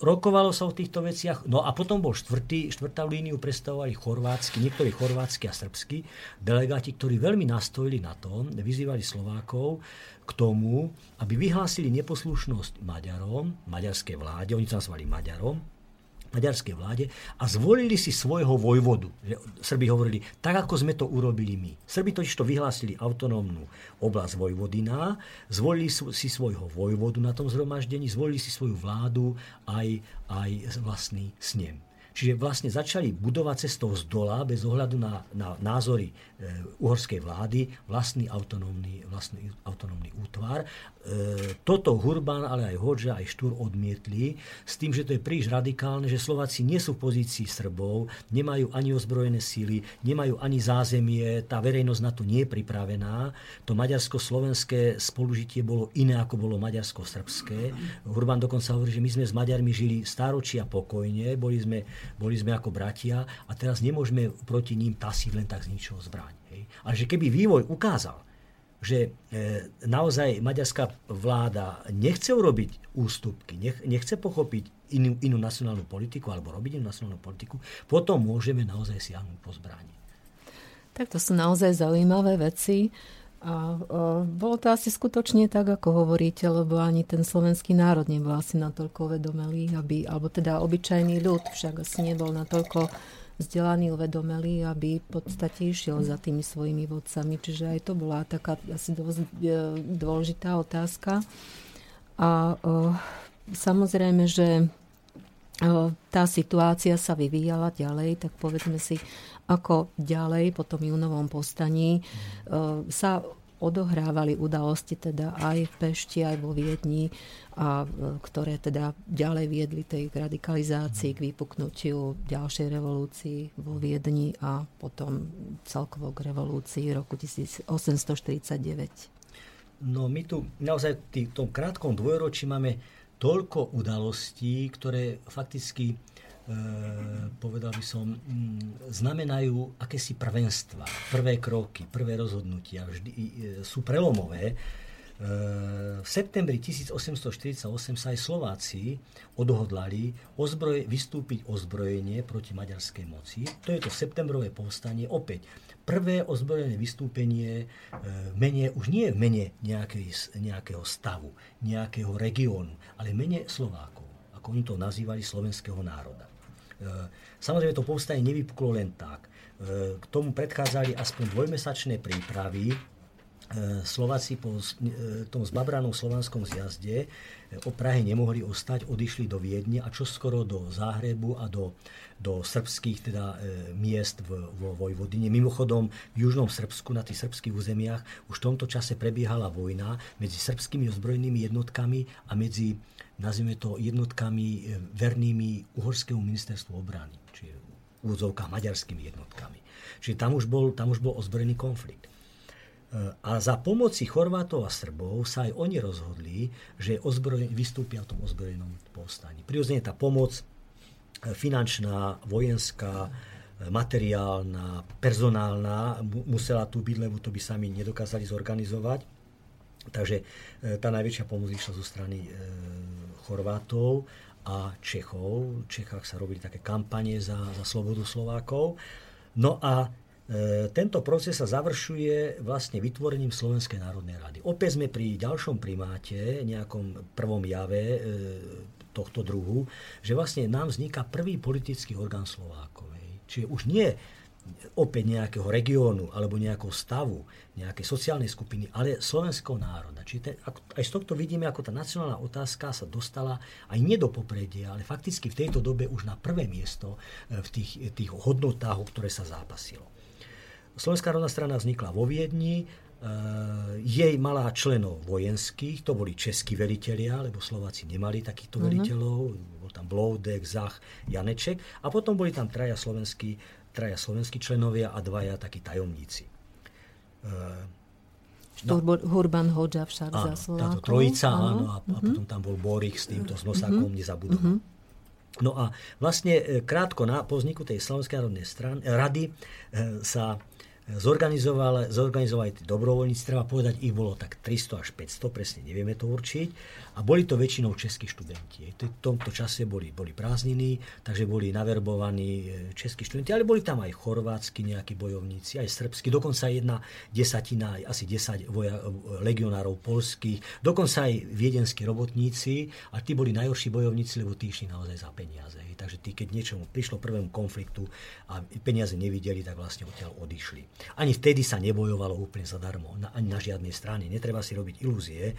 Speaker 2: rokovalo sa o týchto veciach, no a potom bol štvrtý, štvrtá líniu predstavovali chorvátsky, niektorí chorvátsky a srbskí delegáti, ktorí veľmi nastojili na tom, vyzývali Slovákov, k tomu, aby vyhlásili neposlušnosť Maďarom, maďarskej vláde, oni sa nazvali Maďarom, maďarskej vláde a zvolili si svojho vojvodu. Srbi hovorili, tak ako sme to urobili my. Srbi totiž to vyhlásili autonómnu oblasť Vojvodina, zvolili si svojho vojvodu na tom zhromaždení, zvolili si svoju vládu aj, aj vlastný snem. Čiže vlastne začali budovať cestou z dola bez ohľadu na, na názory e, uhorskej vlády vlastný autonómny, vlastný autonómny útvar. E, toto Hurban, ale aj Hoďa, aj Štúr odmietli s tým, že to je príliš radikálne, že Slováci nie sú v pozícii Srbov, nemajú ani ozbrojené síly, nemajú ani zázemie, tá verejnosť na to nie je pripravená. To maďarsko-slovenské spolužitie bolo iné, ako bolo maďarsko-srbské. Hurban dokonca hovorí, že my sme s Maďarmi žili stáročia pokojne, boli sme, boli sme ako bratia a teraz nemôžeme proti ním tasiť len tak z ničoho zbraň. Hej. Ale že keby vývoj ukázal, že e, naozaj maďarská vláda nechce urobiť ústupky, nech, nechce pochopiť inú, inú nacionálnu politiku alebo robiť inú nacionálnu politiku, potom môžeme naozaj siahnuť po zbraní.
Speaker 1: Tak to sú naozaj zaujímavé veci. A o, bolo to asi skutočne tak, ako hovoríte, lebo ani ten slovenský národ nebol asi natoľko uvedomelý, aby, alebo teda obyčajný ľud však asi nebol natoľko vzdelaný, uvedomelý, aby v podstate išiel za tými svojimi vodcami. Čiže aj to bola taká asi dosť e, dôležitá otázka. A o, samozrejme, že o, tá situácia sa vyvíjala ďalej, tak povedzme si, ako ďalej po tom júnovom postaní o, sa odohrávali udalosti teda aj v Pešti, aj vo Viedni, a, e, ktoré teda ďalej viedli tej radikalizácii, k vypuknutiu ďalšej revolúcii vo Viedni a potom celkovo k revolúcii roku 1849.
Speaker 2: No my tu naozaj v tom krátkom dvojročí máme toľko udalostí, ktoré fakticky E, povedal by som, mm, znamenajú akési prvenstva, prvé kroky, prvé rozhodnutia, vždy e, sú prelomové. E, v septembri 1848 sa aj Slováci odhodlali ozbroj, vystúpiť ozbrojenie proti maďarskej moci. To je to septembrové povstanie. Opäť, prvé ozbrojené vystúpenie v mene, už nie v mene nejakej, nejakého stavu, nejakého regiónu, ale mene Slovákov, ako oni to nazývali slovenského národa. E, samozrejme, to povstanie nevypuklo len tak. E, k tomu predchádzali aspoň dvojmesačné prípravy. E, Slováci po tom zbabranom slovanskom zjazde o Prahe nemohli ostať, odišli do Viedne a čoskoro do Záhrebu a do, do srbských teda, miest v, vo Vojvodine. Mimochodom, v južnom Srbsku, na tých srbských územiach, už v tomto čase prebiehala vojna medzi srbskými ozbrojenými jednotkami a medzi nazvime to jednotkami e, vernými uhorskému ministerstvu obrany, v úvodzovkách maďarskými jednotkami. Čiže tam už bol, tam už bol ozbrojený konflikt. E, a za pomoci Chorvátov a Srbov sa aj oni rozhodli, že ozbrojen, vystúpia v tom ozbrojenom povstaní. Prirodzene tá pomoc e, finančná, vojenská, materiálna, personálna musela tu byť, lebo to by sami nedokázali zorganizovať. Takže tá najväčšia pomoc išla zo strany Chorvátov a Čechov. V Čechách sa robili také kampanie za, za slobodu Slovákov. No a e, tento proces sa završuje vlastne vytvorením Slovenskej národnej rady. Opäť sme pri ďalšom primáte, nejakom prvom jave e, tohto druhu, že vlastne nám vzniká prvý politický orgán Slovákov. Čiže už nie opäť nejakého regiónu alebo nejakého stavu, nejakej sociálnej skupiny, ale slovenského národa. Čiže te, ako, aj z tohto vidíme, ako tá nacionálna otázka sa dostala aj nie do popredia, ale fakticky v tejto dobe už na prvé miesto e, v tých, tých hodnotách, o ktoré sa zápasilo. Slovenská rodná strana vznikla vo Viedni, Uh, jej malá členov vojenských, to boli českí velitelia, lebo Slováci nemali takýchto uh-huh. veliteľov, bol tam Bloudek, Zach, Janeček a potom boli tam traja slovenskí, traja slovenskí členovia a dvaja takí tajomníci.
Speaker 1: Uh, no, Hurban Hoďa však áno, za Slovákov.
Speaker 2: Táto trojica, áno, áno a, uh-huh. a potom tam bol Borik s týmto s nosákom, uh-huh. nezabudol. Uh-huh. No a vlastne e, krátko na, po vzniku tej Slovenskej národnej strany, rady e, sa zorganizovali, zorganizovali tí dobrovoľníci, treba povedať, ich bolo tak 300 až 500, presne nevieme to určiť. A boli to väčšinou českí študenti. V tomto čase boli, boli prázdniny, takže boli naverbovaní e, českí študenti, ale boli tam aj chorvátsky nejakí bojovníci, aj srbskí, dokonca jedna desatina, asi 10 voja, legionárov polských, dokonca aj viedenskí robotníci a tí boli najhorší bojovníci, lebo tí išli naozaj za peniaze. Takže tí, keď niečomu prišlo prvému konfliktu a peniaze nevideli, tak vlastne odtiaľ odišli. Ani vtedy sa nebojovalo úplne zadarmo, ani na žiadnej strane. Netreba si robiť ilúzie,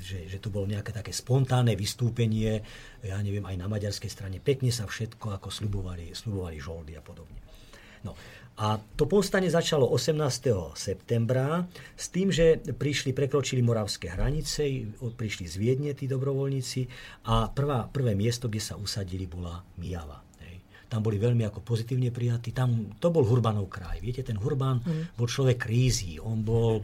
Speaker 2: že, že to bolo nejaké také spontánne vystúpenie, ja neviem, aj na maďarskej strane. Pekne sa všetko, ako slubovali, slubovali žoldy a podobne. No, a to povstanie začalo 18. septembra s tým, že prišli, prekročili moravské hranice, prišli z Viedne tí dobrovoľníci a prvá, prvé miesto, kde sa usadili, bola Mijava. Tam boli veľmi ako pozitívne prijatí. Tam, to bol Hurbanov kraj. Viete, ten Hurban mm. bol človek krízy. On bol,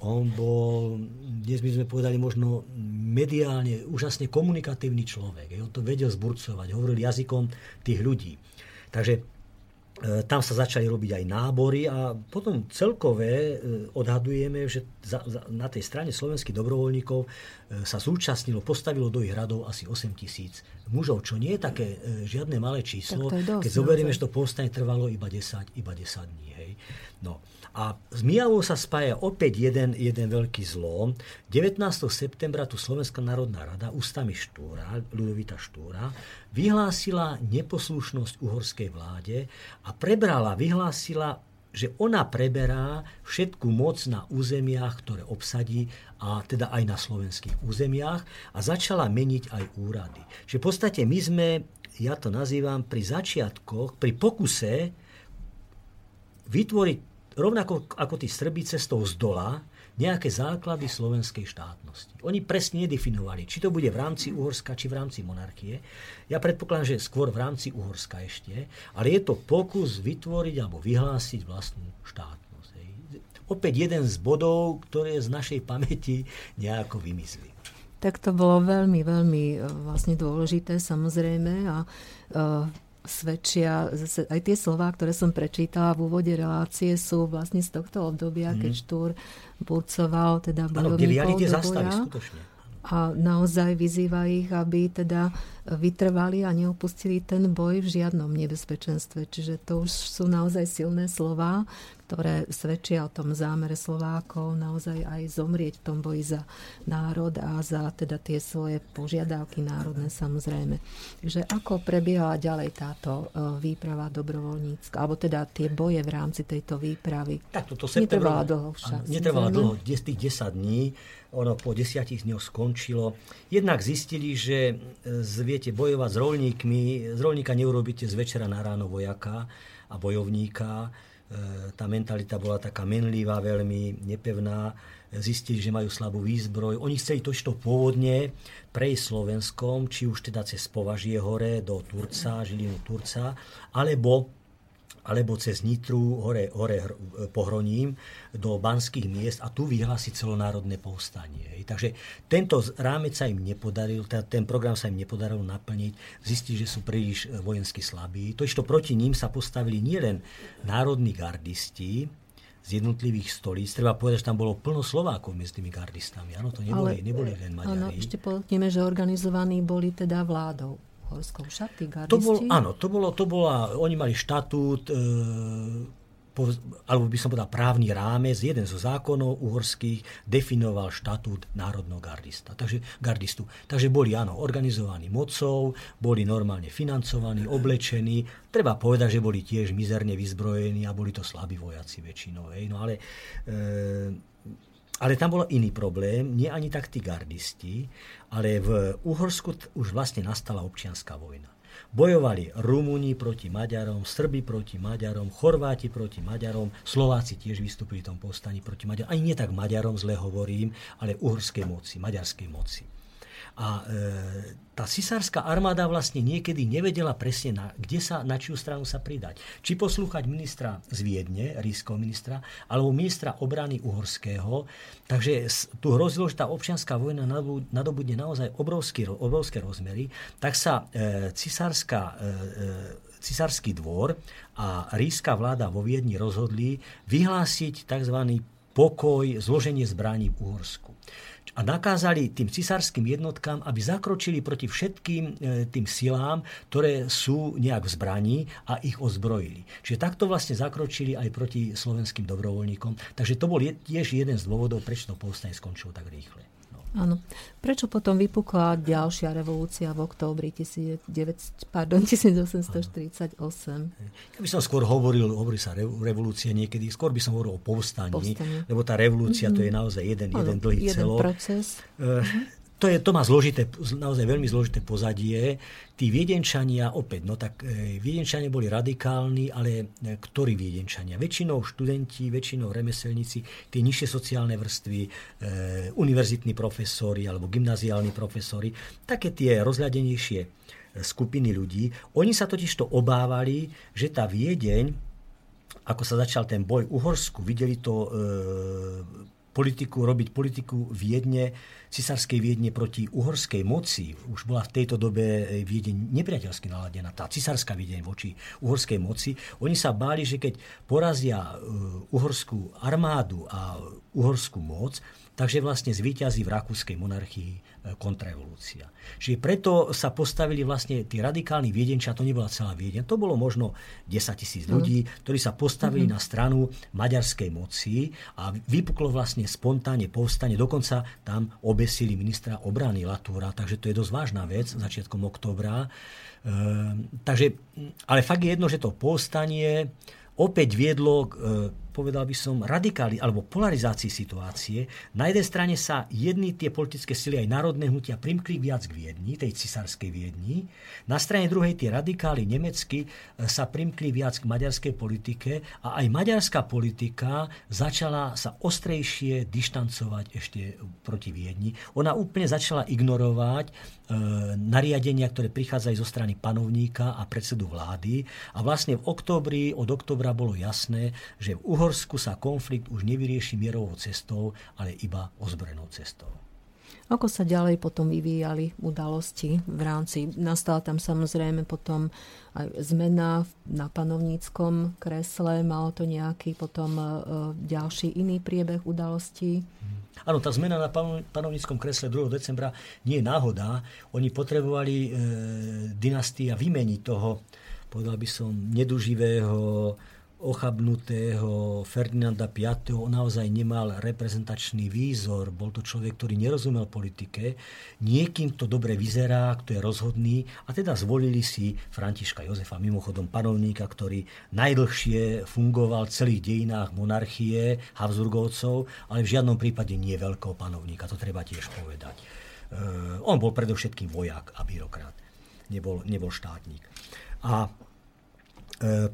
Speaker 2: on bol, dnes by sme povedali možno mediálne, úžasne komunikatívny človek. On to vedel zburcovať, hovoril jazykom tých ľudí. Takže tam sa začali robiť aj nábory a potom celkové e, odhadujeme, že za, za, na tej strane slovenských dobrovoľníkov e, sa zúčastnilo, postavilo do ich radov asi 8 tisíc mužov, čo nie je také žiadne malé číslo, dosť, keď zoberieme, že to povstanie trvalo iba 10, iba 10 dní. Hej. No. A s Mijavou sa spája opäť jeden, jeden veľký zlom. 19. septembra tu Slovenská národná rada, ústami Štúra, Ľudovita Štúra, vyhlásila neposlušnosť uhorskej vláde a prebrala, vyhlásila že ona preberá všetku moc na územiach, ktoré obsadí, a teda aj na slovenských územiach a začala meniť aj úrady. Čiže v podstate my sme, ja to nazývam, pri začiatkoch, pri pokuse vytvoriť rovnako ako tí Srbí cestou z dola, nejaké základy slovenskej štátnosti. Oni presne nedefinovali, či to bude v rámci Uhorska, či v rámci monarchie. Ja predpokladám, že skôr v rámci Uhorska ešte, ale je to pokus vytvoriť alebo vyhlásiť vlastnú štátnosť. Hej. Opäť jeden z bodov, ktoré z našej pamäti nejako vymyslí.
Speaker 1: Tak to bolo veľmi, veľmi e, vlastne dôležité samozrejme a uh, svedčia, zase aj tie slová, ktoré som prečítala v úvode relácie, sú vlastne z tohto obdobia, mm. keď Štúr burcoval teda bojovníkov do boja. A naozaj vyzýva ich, aby teda vytrvali a neopustili ten boj v žiadnom nebezpečenstve. Čiže to už sú naozaj silné slova, ktoré svedčia o tom zámere Slovákov naozaj aj zomrieť v tom boji za národ a za teda tie svoje požiadavky národné samozrejme. Takže ako prebiehala ďalej táto e, výprava dobrovoľnícka, alebo teda tie boje v rámci tejto výpravy?
Speaker 2: Tak toto
Speaker 1: netrvala dlho však.
Speaker 2: Netrvala dlho, tých 10 dní ono po desiatich dňoch skončilo. Jednak zistili, že e, viete bojovať s rolníkmi, z rolníka neurobíte z večera na ráno vojaka a bojovníka. E, tá mentalita bola taká menlivá, veľmi nepevná. Zistili, že majú slabú výzbroj. Oni chceli točto pôvodne prejsť Slovenskom, či už teda cez Považie hore do Turca, Žilinu Turca, alebo alebo cez Nitru hore, hore pohroním do banských miest a tu vyhlási celonárodné povstanie. Takže tento rámec sa im nepodaril, ten program sa im nepodarilo naplniť, zistili, že sú príliš e, vojensky slabí. To, čo proti ním sa postavili nielen národní gardisti, z jednotlivých stolíc. Treba povedať, že tam bolo plno Slovákov medzi tými gardistami. Áno, to neboli, Ale, neboli len Maďari. Áno,
Speaker 1: ešte povedneme, že organizovaní boli teda vládou. Horskou
Speaker 2: šaty, gardisti? To bol, áno, to bolo, to bola, oni mali štatút, e, alebo by som povedal právny rámec, jeden zo zákonov uhorských definoval štatút národného gardista. Takže, gardistu. Takže boli, áno, organizovaní mocou, boli normálne financovaní, oblečení. Treba povedať, že boli tiež mizerne vyzbrojení a boli to slabí vojaci väčšinou. Hej. No ale, e, ale tam bol iný problém, nie ani tak tí gardisti, ale v Uhorsku už vlastne nastala občianská vojna. Bojovali Rumúni proti Maďarom, Srbi proti Maďarom, Chorváti proti Maďarom, Slováci tiež vystúpili v tom povstaní proti Maďarom. Ani nie tak Maďarom zle hovorím, ale uhorskej moci, maďarskej moci. A e, tá cisárska armáda vlastne niekedy nevedela presne, na, kde sa, na čiu stranu sa pridať. Či poslúchať ministra z Viedne, ríského ministra, alebo ministra obrany uhorského. Takže tu hrozilo, že tá občianská vojna nadobudne naozaj obrovský, obrovské rozmery. Tak sa e, cisárska e, e cisársky dvor a ríska vláda vo Viedni rozhodli vyhlásiť tzv. pokoj, zloženie zbraní v Uhorsku a nakázali tým cisárským jednotkám, aby zakročili proti všetkým e, tým silám, ktoré sú nejak v zbraní a ich ozbrojili. Čiže takto vlastne zakročili aj proti slovenským dobrovoľníkom. Takže to bol tiež jeden z dôvodov, prečo to povstanie skončilo tak rýchle.
Speaker 1: Áno. Prečo potom vypukla ďalšia revolúcia v októbri 19, pardon, 1848?
Speaker 2: Ja by som skôr hovoril, hovorí sa revolúcia niekedy, skôr by som hovoril o povstaní, Povstanie. lebo tá revolúcia mm-hmm. to je mhm. naozaj jeden, ano, jeden dlhý jeden celok.
Speaker 1: proces. Uh,
Speaker 2: to, je, to má zložité, naozaj veľmi zložité pozadie. Tí viedenčania, opäť, no tak e, viedenčania boli radikálni, ale e, ktorí viedenčania? Väčšinou študenti, väčšinou remeselníci, tie nižšie sociálne vrstvy, e, univerzitní profesori alebo gymnaziálni profesori, také tie rozhľadenejšie e, skupiny ľudí. Oni sa totiž to obávali, že tá Viedeň, ako sa začal ten boj v Uhorsku, videli to e, politiku, robiť politiku Viedne, cisárskej Viedne proti uhorskej moci. Už bola v tejto dobe eh, Viedeň nepriateľsky naladená, tá cisárska Viedeň voči uhorskej moci. Oni sa báli, že keď porazia eh, uhorskú armádu a uhorskú moc, takže vlastne zvíťazí v rakúskej monarchii e, kontrarevolúcia. Čiže preto sa postavili vlastne tí radikálni viedenčia, to nebola celá Viedeň, to bolo možno 10 tisíc ľudí, mm. ktorí sa postavili mm-hmm. na stranu maďarskej moci a vypuklo vlastne spontánne povstanie, dokonca tam obesili ministra obrany Latúra, takže to je dosť vážna vec začiatkom oktobra. E, takže, ale fakt je jedno, že to povstanie opäť viedlo k, e, povedal by som, radikáli alebo polarizácii situácie. Na jednej strane sa jedny tie politické sily aj národné hnutia primkli viac k Viedni, tej cisárskej Viedni. Na strane druhej tie radikáli nemecky e, sa primkli viac k maďarskej politike a aj maďarská politika začala sa ostrejšie dištancovať ešte proti Viedni. Ona úplne začala ignorovať e, nariadenia, ktoré prichádzajú zo strany panovníka a predsedu vlády. A vlastne v októbri, od októbra bolo jasné, že v Uhorsku sa konflikt už nevyrieši mierovou cestou, ale iba ozbrojenou cestou.
Speaker 1: Ako sa ďalej potom vyvíjali udalosti v rámci, nastala tam samozrejme potom aj zmena na panovníckom kresle, malo to nejaký potom e, ďalší iný priebeh udalostí?
Speaker 2: Mhm. Áno, tá zmena na panovníckom kresle 2. decembra nie je náhoda. Oni potrebovali e, dynastia vymeniť toho, povedal by som, neduživého ochabnutého Ferdinanda V. naozaj nemal reprezentačný výzor. Bol to človek, ktorý nerozumel politike. Niekým to dobre vyzerá, kto je rozhodný. A teda zvolili si Františka Jozefa, mimochodom panovníka, ktorý najdlhšie fungoval v celých dejinách monarchie Habsburgovcov, ale v žiadnom prípade nie veľkého panovníka. To treba tiež povedať. Uh, on bol predovšetkým vojak a byrokrat. Nebol, nebol štátnik. A E,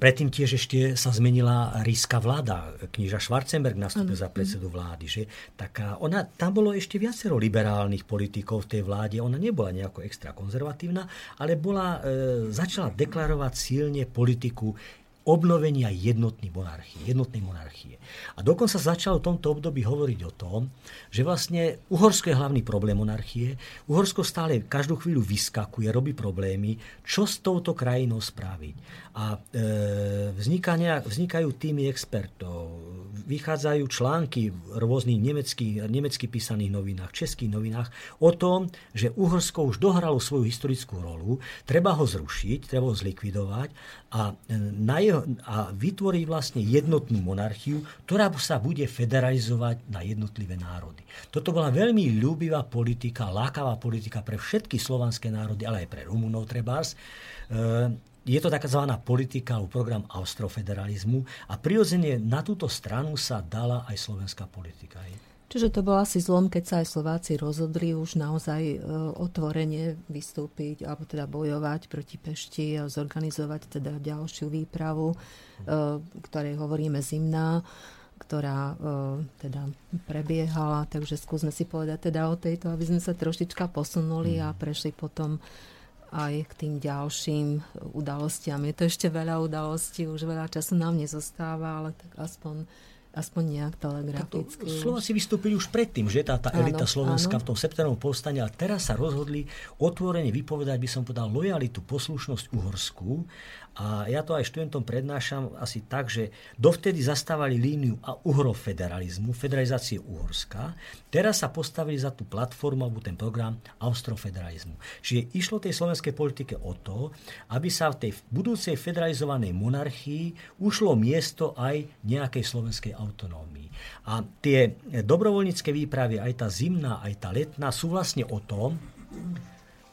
Speaker 2: predtým tiež ešte sa zmenila ríska vláda. Kníža Schwarzenberg nastúpil za predsedu vlády. Že? Taká, ona, tam bolo ešte viacero liberálnych politikov v tej vláde. Ona nebola nejako extra konzervatívna, ale bola, e, začala deklarovať silne politiku obnovenia jednotnej monarchie, jednotnej monarchie. A dokonca začalo v tomto období hovoriť o tom, že vlastne Uhorsko je hlavný problém monarchie. Uhorsko stále každú chvíľu vyskakuje, robí problémy, čo s touto krajinou spraviť. A e, vzniká nejak, vznikajú týmy expertov, vychádzajú články v rôznych nemeckých, nemecky písaných novinách, českých novinách o tom, že Uhorsko už dohralo svoju historickú rolu, treba ho zrušiť, treba ho zlikvidovať a, na jeho, a vytvoriť vlastne jednotnú monarchiu, ktorá sa bude federalizovať na jednotlivé národy. Toto bola veľmi ľúbivá politika, lákavá politika pre všetky slovanské národy, ale aj pre Rumunov trebárs. E, je to tzv. politika alebo program austrofederalizmu a prirodzene na túto stranu sa dala aj slovenská politika.
Speaker 1: Čiže to bol asi zlom, keď sa aj Slováci rozhodli už naozaj e, otvorene vystúpiť alebo teda bojovať proti Pešti a zorganizovať teda ďalšiu výpravu, e, ktorej hovoríme zimná ktorá e, teda prebiehala, takže skúsme si povedať teda o tejto, aby sme sa trošička posunuli a mm. prešli potom aj k tým ďalším udalostiam. Je to ešte veľa udalostí, už veľa času nám nezostáva, ale tak aspoň aspoň nejak telegraficky.
Speaker 2: Slováci vystúpili už predtým, že tá, tá elita áno, Slovenska áno. v tom septembrovom povstane, ale teraz sa rozhodli otvorene vypovedať, by som povedal, lojalitu, poslušnosť Uhorsku a ja to aj študentom prednášam asi tak, že dovtedy zastávali líniu uhrofederalizmu, federalizácie Uhorska. Teraz sa postavili za tú platformu alebo ten program austrofederalizmu. Čiže išlo tej slovenskej politike o to, aby sa v tej budúcej federalizovanej monarchii ušlo miesto aj nejakej slovenskej autonómii. A tie dobrovoľnícke výpravy, aj tá zimná, aj tá letná, sú vlastne o tom,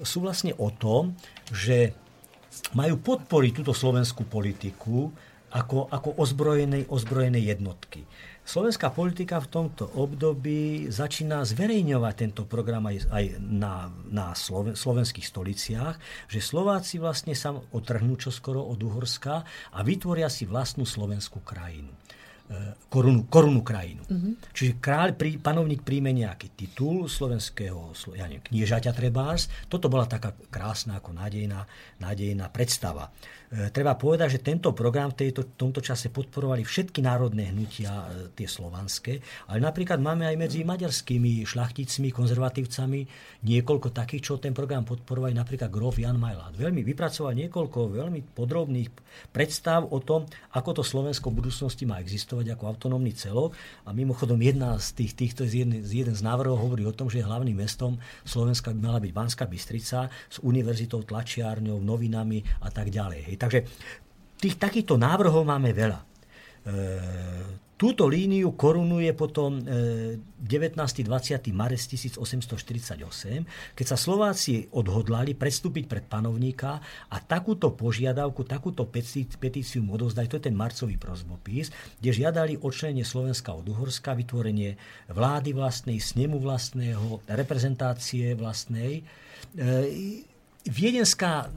Speaker 2: sú vlastne o tom, že majú podporiť túto slovenskú politiku ako, ako ozbrojenej, ozbrojenej jednotky. Slovenská politika v tomto období začína zverejňovať tento program aj, aj na, na Sloven, slovenských stoliciach, že Slováci vlastne sa otrhnú čoskoro od Uhorska a vytvoria si vlastnú slovenskú krajinu. E, korunu, korunu krajinu. Mm-hmm. Čiže kráľ, prí, panovník príjme nejaký titul slovenského ja neviem, kniežaťa trebárs. Toto bola taká krásna ako nádejná, nádejná predstava. E, treba povedať, že tento program v tejto, tomto čase podporovali všetky národné hnutia, e, tie slovanské, ale napríklad máme aj medzi maďarskými šlachticmi, konzervatívcami niekoľko takých, čo ten program podporovali, napríklad grof Jan Majlát. Veľmi vypracoval niekoľko veľmi podrobných predstav o tom, ako to Slovensko v budúcnosti má existovať ako autonómny celok. A mimochodom jedna z tých, týchto z jeden, z jeden z návrhov hovorí o tom, že hlavným mestom Slovenska by mala byť Banská Bystrica s univerzitou, tlačiárňou, novinami a tak ďalej. Hej. Takže tých takýchto návrhov máme veľa. E, túto líniu korunuje potom 19. 20. marec 1848, keď sa Slováci odhodlali predstúpiť pred panovníka a takúto požiadavku, takúto petíciu mu to je ten marcový prozbopis, kde žiadali odčlenenie Slovenska od Uhorska, vytvorenie vlády vlastnej, snemu vlastného, reprezentácie vlastnej. E, viedenská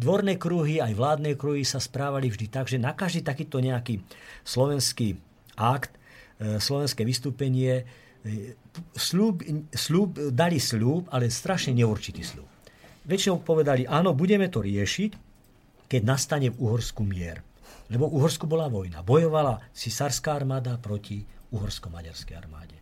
Speaker 2: dvorné kruhy, aj vládne kruhy sa správali vždy tak, že na každý takýto nejaký slovenský akt, e, slovenské vystúpenie, e, slúb, slúb, dali slúb, ale strašne neurčitý slúb. Väčšinou povedali, áno, budeme to riešiť, keď nastane v Uhorsku mier. Lebo v Uhorsku bola vojna. Bojovala cisárska armáda proti uhorsko-maďarskej armáde.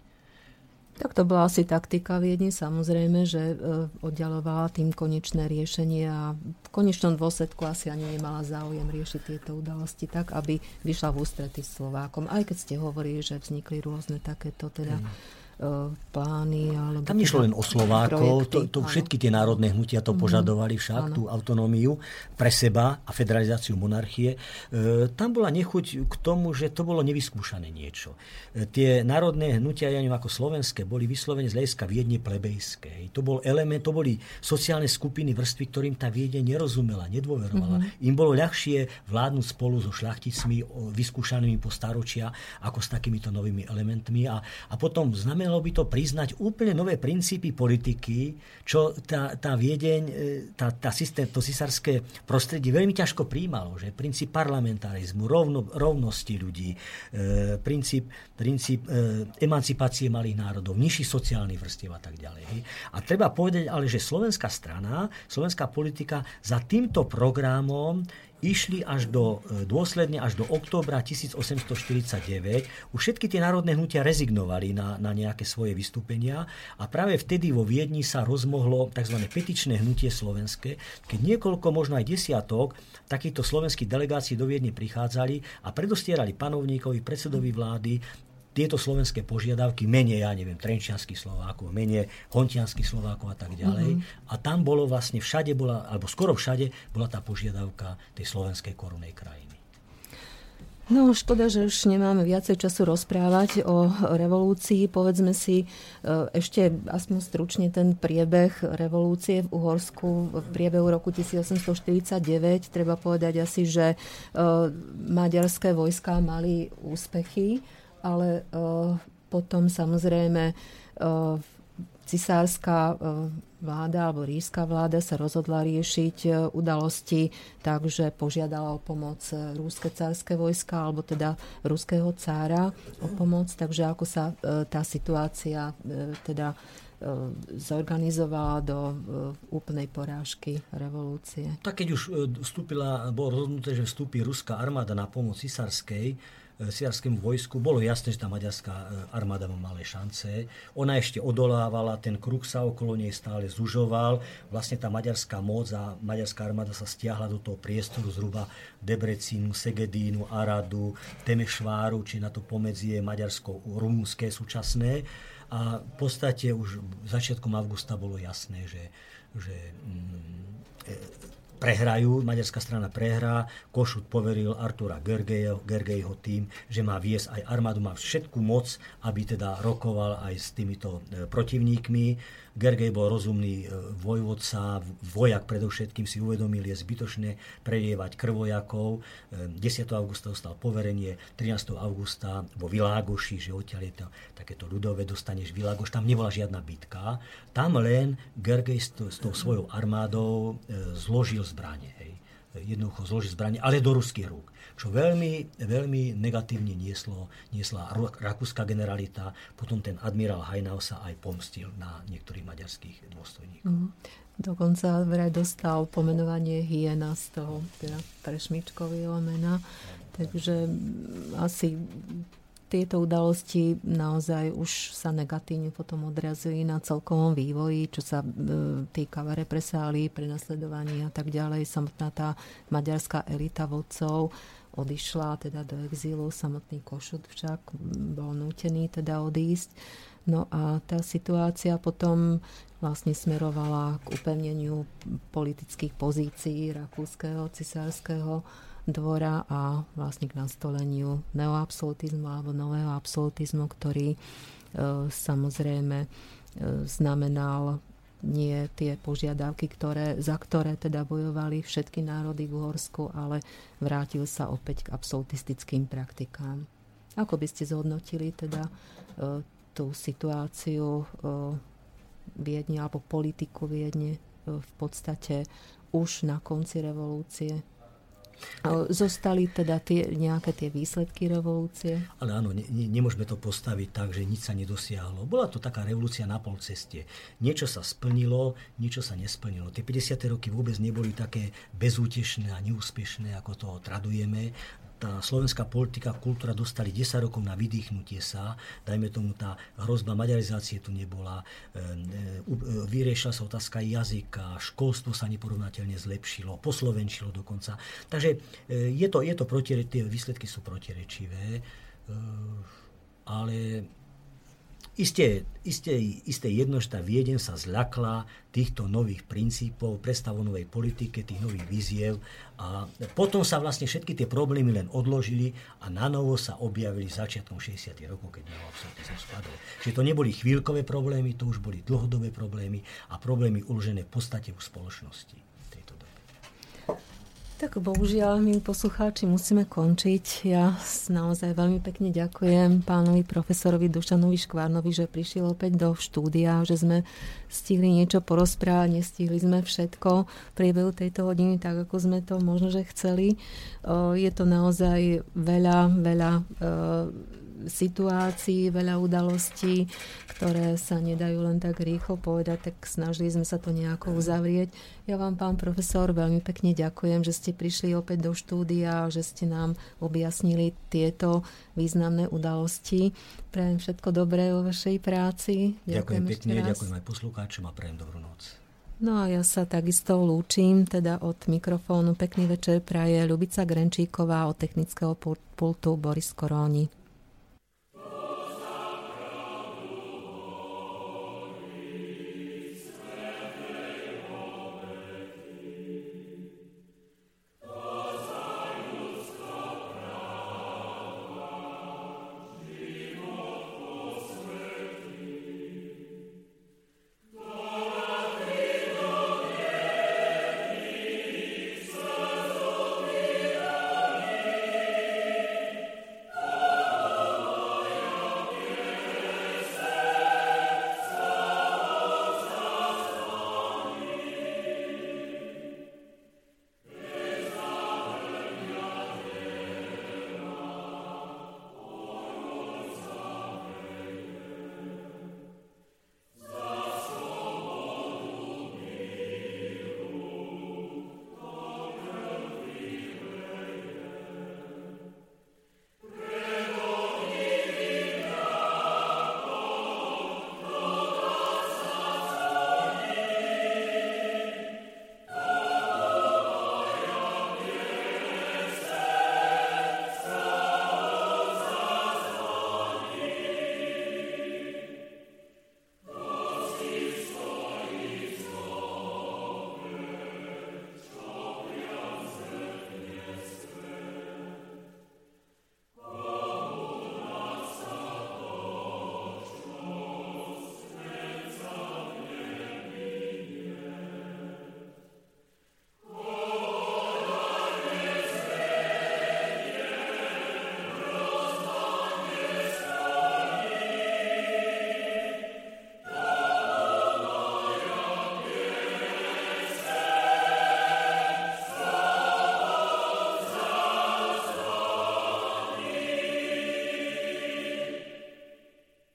Speaker 1: Tak to bola asi taktika Viedni, samozrejme, že e, oddialovala tým konečné riešenie a v konečnom dôsledku asi ani nemala záujem riešiť tieto udalosti tak, aby vyšla v ústrety Slovákom. Aj keď ste hovorili, že vznikli rôzne takéto teda mm plány. Alebo
Speaker 2: Tam nešlo len o Slovákov, to, to všetky tie národné hnutia to mm-hmm. požadovali však, áno. tú autonómiu pre seba a federalizáciu monarchie. E, tam bola nechuť k tomu, že to bolo nevyskúšané niečo. E, tie národné hnutia, ja neviem, ako slovenské, boli vyslovene z hľadiska Viedne plebejské. To bol element, to boli sociálne skupiny vrstvy, ktorým tá Viedne nerozumela, nedôverovala. Mm-hmm. Im bolo ľahšie vládnuť spolu so šlachticmi vyskúšanými po staročia, ako s takýmito novými elementmi. A, a potom znamená znamenalo by to priznať úplne nové princípy politiky, čo tá, tá Viedeň, e, tá, tá systém, to cisárske prostredie veľmi ťažko príjmalo. Že princíp parlamentarizmu, rovno, rovnosti ľudí, e, princíp, princíp e, emancipácie malých národov, nižší sociálny vrstiev a tak ďalej. A treba povedať ale, že slovenská strana, slovenská politika za týmto programom išli až do, e, dôsledne až do októbra 1849. Už všetky tie národné hnutia rezignovali na, na nejaké svoje vystúpenia a práve vtedy vo Viedni sa rozmohlo tzv. petičné hnutie slovenské, keď niekoľko, možno aj desiatok takýchto slovenských delegácií do Viedne prichádzali a predostierali panovníkovi, predsedovi vlády tieto slovenské požiadavky, menej, ja neviem, trenčianských Slovákov, menej hontianských Slovákov a tak ďalej. Mm-hmm. A tam bolo vlastne všade bola, alebo skoro všade bola tá požiadavka tej slovenskej korunej krajiny.
Speaker 1: No, škoda, že už nemáme viacej času rozprávať o revolúcii. Povedzme si e, ešte aspoň stručne ten priebeh revolúcie v Uhorsku v priebehu roku 1849. Treba povedať asi, že e, maďarské vojská mali úspechy, ale e, potom samozrejme cisárska vláda alebo ríšska vláda sa rozhodla riešiť udalosti tak, že požiadala o pomoc rúske cárske vojska alebo teda ruského cára o pomoc. Takže ako sa tá situácia teda zorganizovala do úplnej porážky revolúcie.
Speaker 2: Tak keď už vstúpila, bolo rozhodnuté, že vstúpi ruská armáda na pomoc cisárskej, siarskému vojsku. Bolo jasné, že tá maďarská e, armáda má malé šance. Ona ešte odolávala, ten kruh sa okolo nej stále zužoval. Vlastne tá maďarská moc a maďarská armáda sa stiahla do toho priestoru zhruba Debrecínu, Segedínu, Aradu, Temešváru, či na to pomedzie maďarsko-rumúnske súčasné. A v podstate už začiatkom augusta bolo jasné, že, že mm, e, prehrajú, maďarská strana prehrá, Košut poveril Artura Gergejho tým, že má viesť aj armádu, má všetku moc, aby teda rokoval aj s týmito e, protivníkmi. Gergej bol rozumný e, vojvodca, vojak predovšetkým si uvedomil, je zbytočné prelievať krvojakov. 10. E, augusta dostal poverenie, 13. augusta vo Világoši, že odtiaľ je to takéto ľudové, dostaneš Világoš, tam nebola žiadna bitka. Tam len Gergej s, s tou svojou armádou e, zložil zbranie. Hej. Jednoducho zložil zbranie, ale do ruských rúk čo veľmi, veľmi negatívne nieslo, niesla rakúska generalita. Potom ten admirál Hajnau sa aj pomstil na niektorých maďarských dôstojníkov. Mm.
Speaker 1: Dokonca vraj dostal pomenovanie hyena z toho, teda prešmičkového mena. Takže asi tieto udalosti naozaj už sa negatívne potom odrazujú na celkovom vývoji, čo sa e, týka represálií, prenasledovaní a tak ďalej. Samotná tá maďarská elita vodcov odišla teda do exílu. Samotný Košut však bol nútený teda odísť. No a tá situácia potom vlastne smerovala k upevneniu politických pozícií rakúskeho, cisárskeho dvora a vlastne k nastoleniu neoabsolutizmu alebo nového absolutizmu, ktorý e, samozrejme e, znamenal nie tie požiadavky, ktoré, za ktoré teda bojovali všetky národy v Uhorsku, ale vrátil sa opäť k absolutistickým praktikám. Ako by ste zhodnotili teda e, tú situáciu e, Viedne alebo politiku Viedne e, v podstate už na konci revolúcie? Zostali teda tie, nejaké tie výsledky revolúcie?
Speaker 2: Ale áno, ne, ne, nemôžeme to postaviť tak, že nič sa nedosiahlo. Bola to taká revolúcia na pol ceste. Niečo sa splnilo, niečo sa nesplnilo. Tie 50. roky vôbec neboli také bezútešné a neúspešné, ako to tradujeme tá slovenská politika, kultúra dostali 10 rokov na vydýchnutie sa. Dajme tomu, tá hrozba maďarizácie tu nebola. E, e, e, vyriešila sa otázka jazyka, školstvo sa neporovnateľne zlepšilo, poslovenčilo dokonca. Takže je to, je to protirečivé, tie výsledky sú protirečivé, ale Isté, isté, isté jedno, že tá Viedeň sa zľakla týchto nových princípov, predstavonovej politike, tých nových víziev a potom sa vlastne všetky tie problémy len odložili a na novo sa objavili začiatkom 60. rokov, keď absolútne spadol. Čiže to neboli chvíľkové problémy, to už boli dlhodobé problémy a problémy uložené v podstate v spoločnosti.
Speaker 1: Tak bohužiaľ, my poslucháči, musíme končiť. Ja naozaj veľmi pekne ďakujem pánovi profesorovi Dušanovi Škvárnovi, že prišiel opäť do štúdia, že sme stihli niečo porozprávať, nestihli sme všetko v priebehu tejto hodiny, tak ako sme to možno, že chceli. Je to naozaj veľa, veľa situácií, veľa udalostí, ktoré sa nedajú len tak rýchlo povedať, tak snažili sme sa to nejako uzavrieť. Ja vám, pán profesor, veľmi pekne ďakujem, že ste prišli opäť do štúdia, že ste nám objasnili tieto významné udalosti. Prajem všetko dobré vo vašej práci.
Speaker 2: Ďakujem, ďakujem pekne, ďakujem aj poslucháčom a prajem dobrú noc.
Speaker 1: No a ja sa takisto lúčim teda od mikrofónu. Pekný večer praje Ľubica Grenčíková od technického pultu Boris Koróni.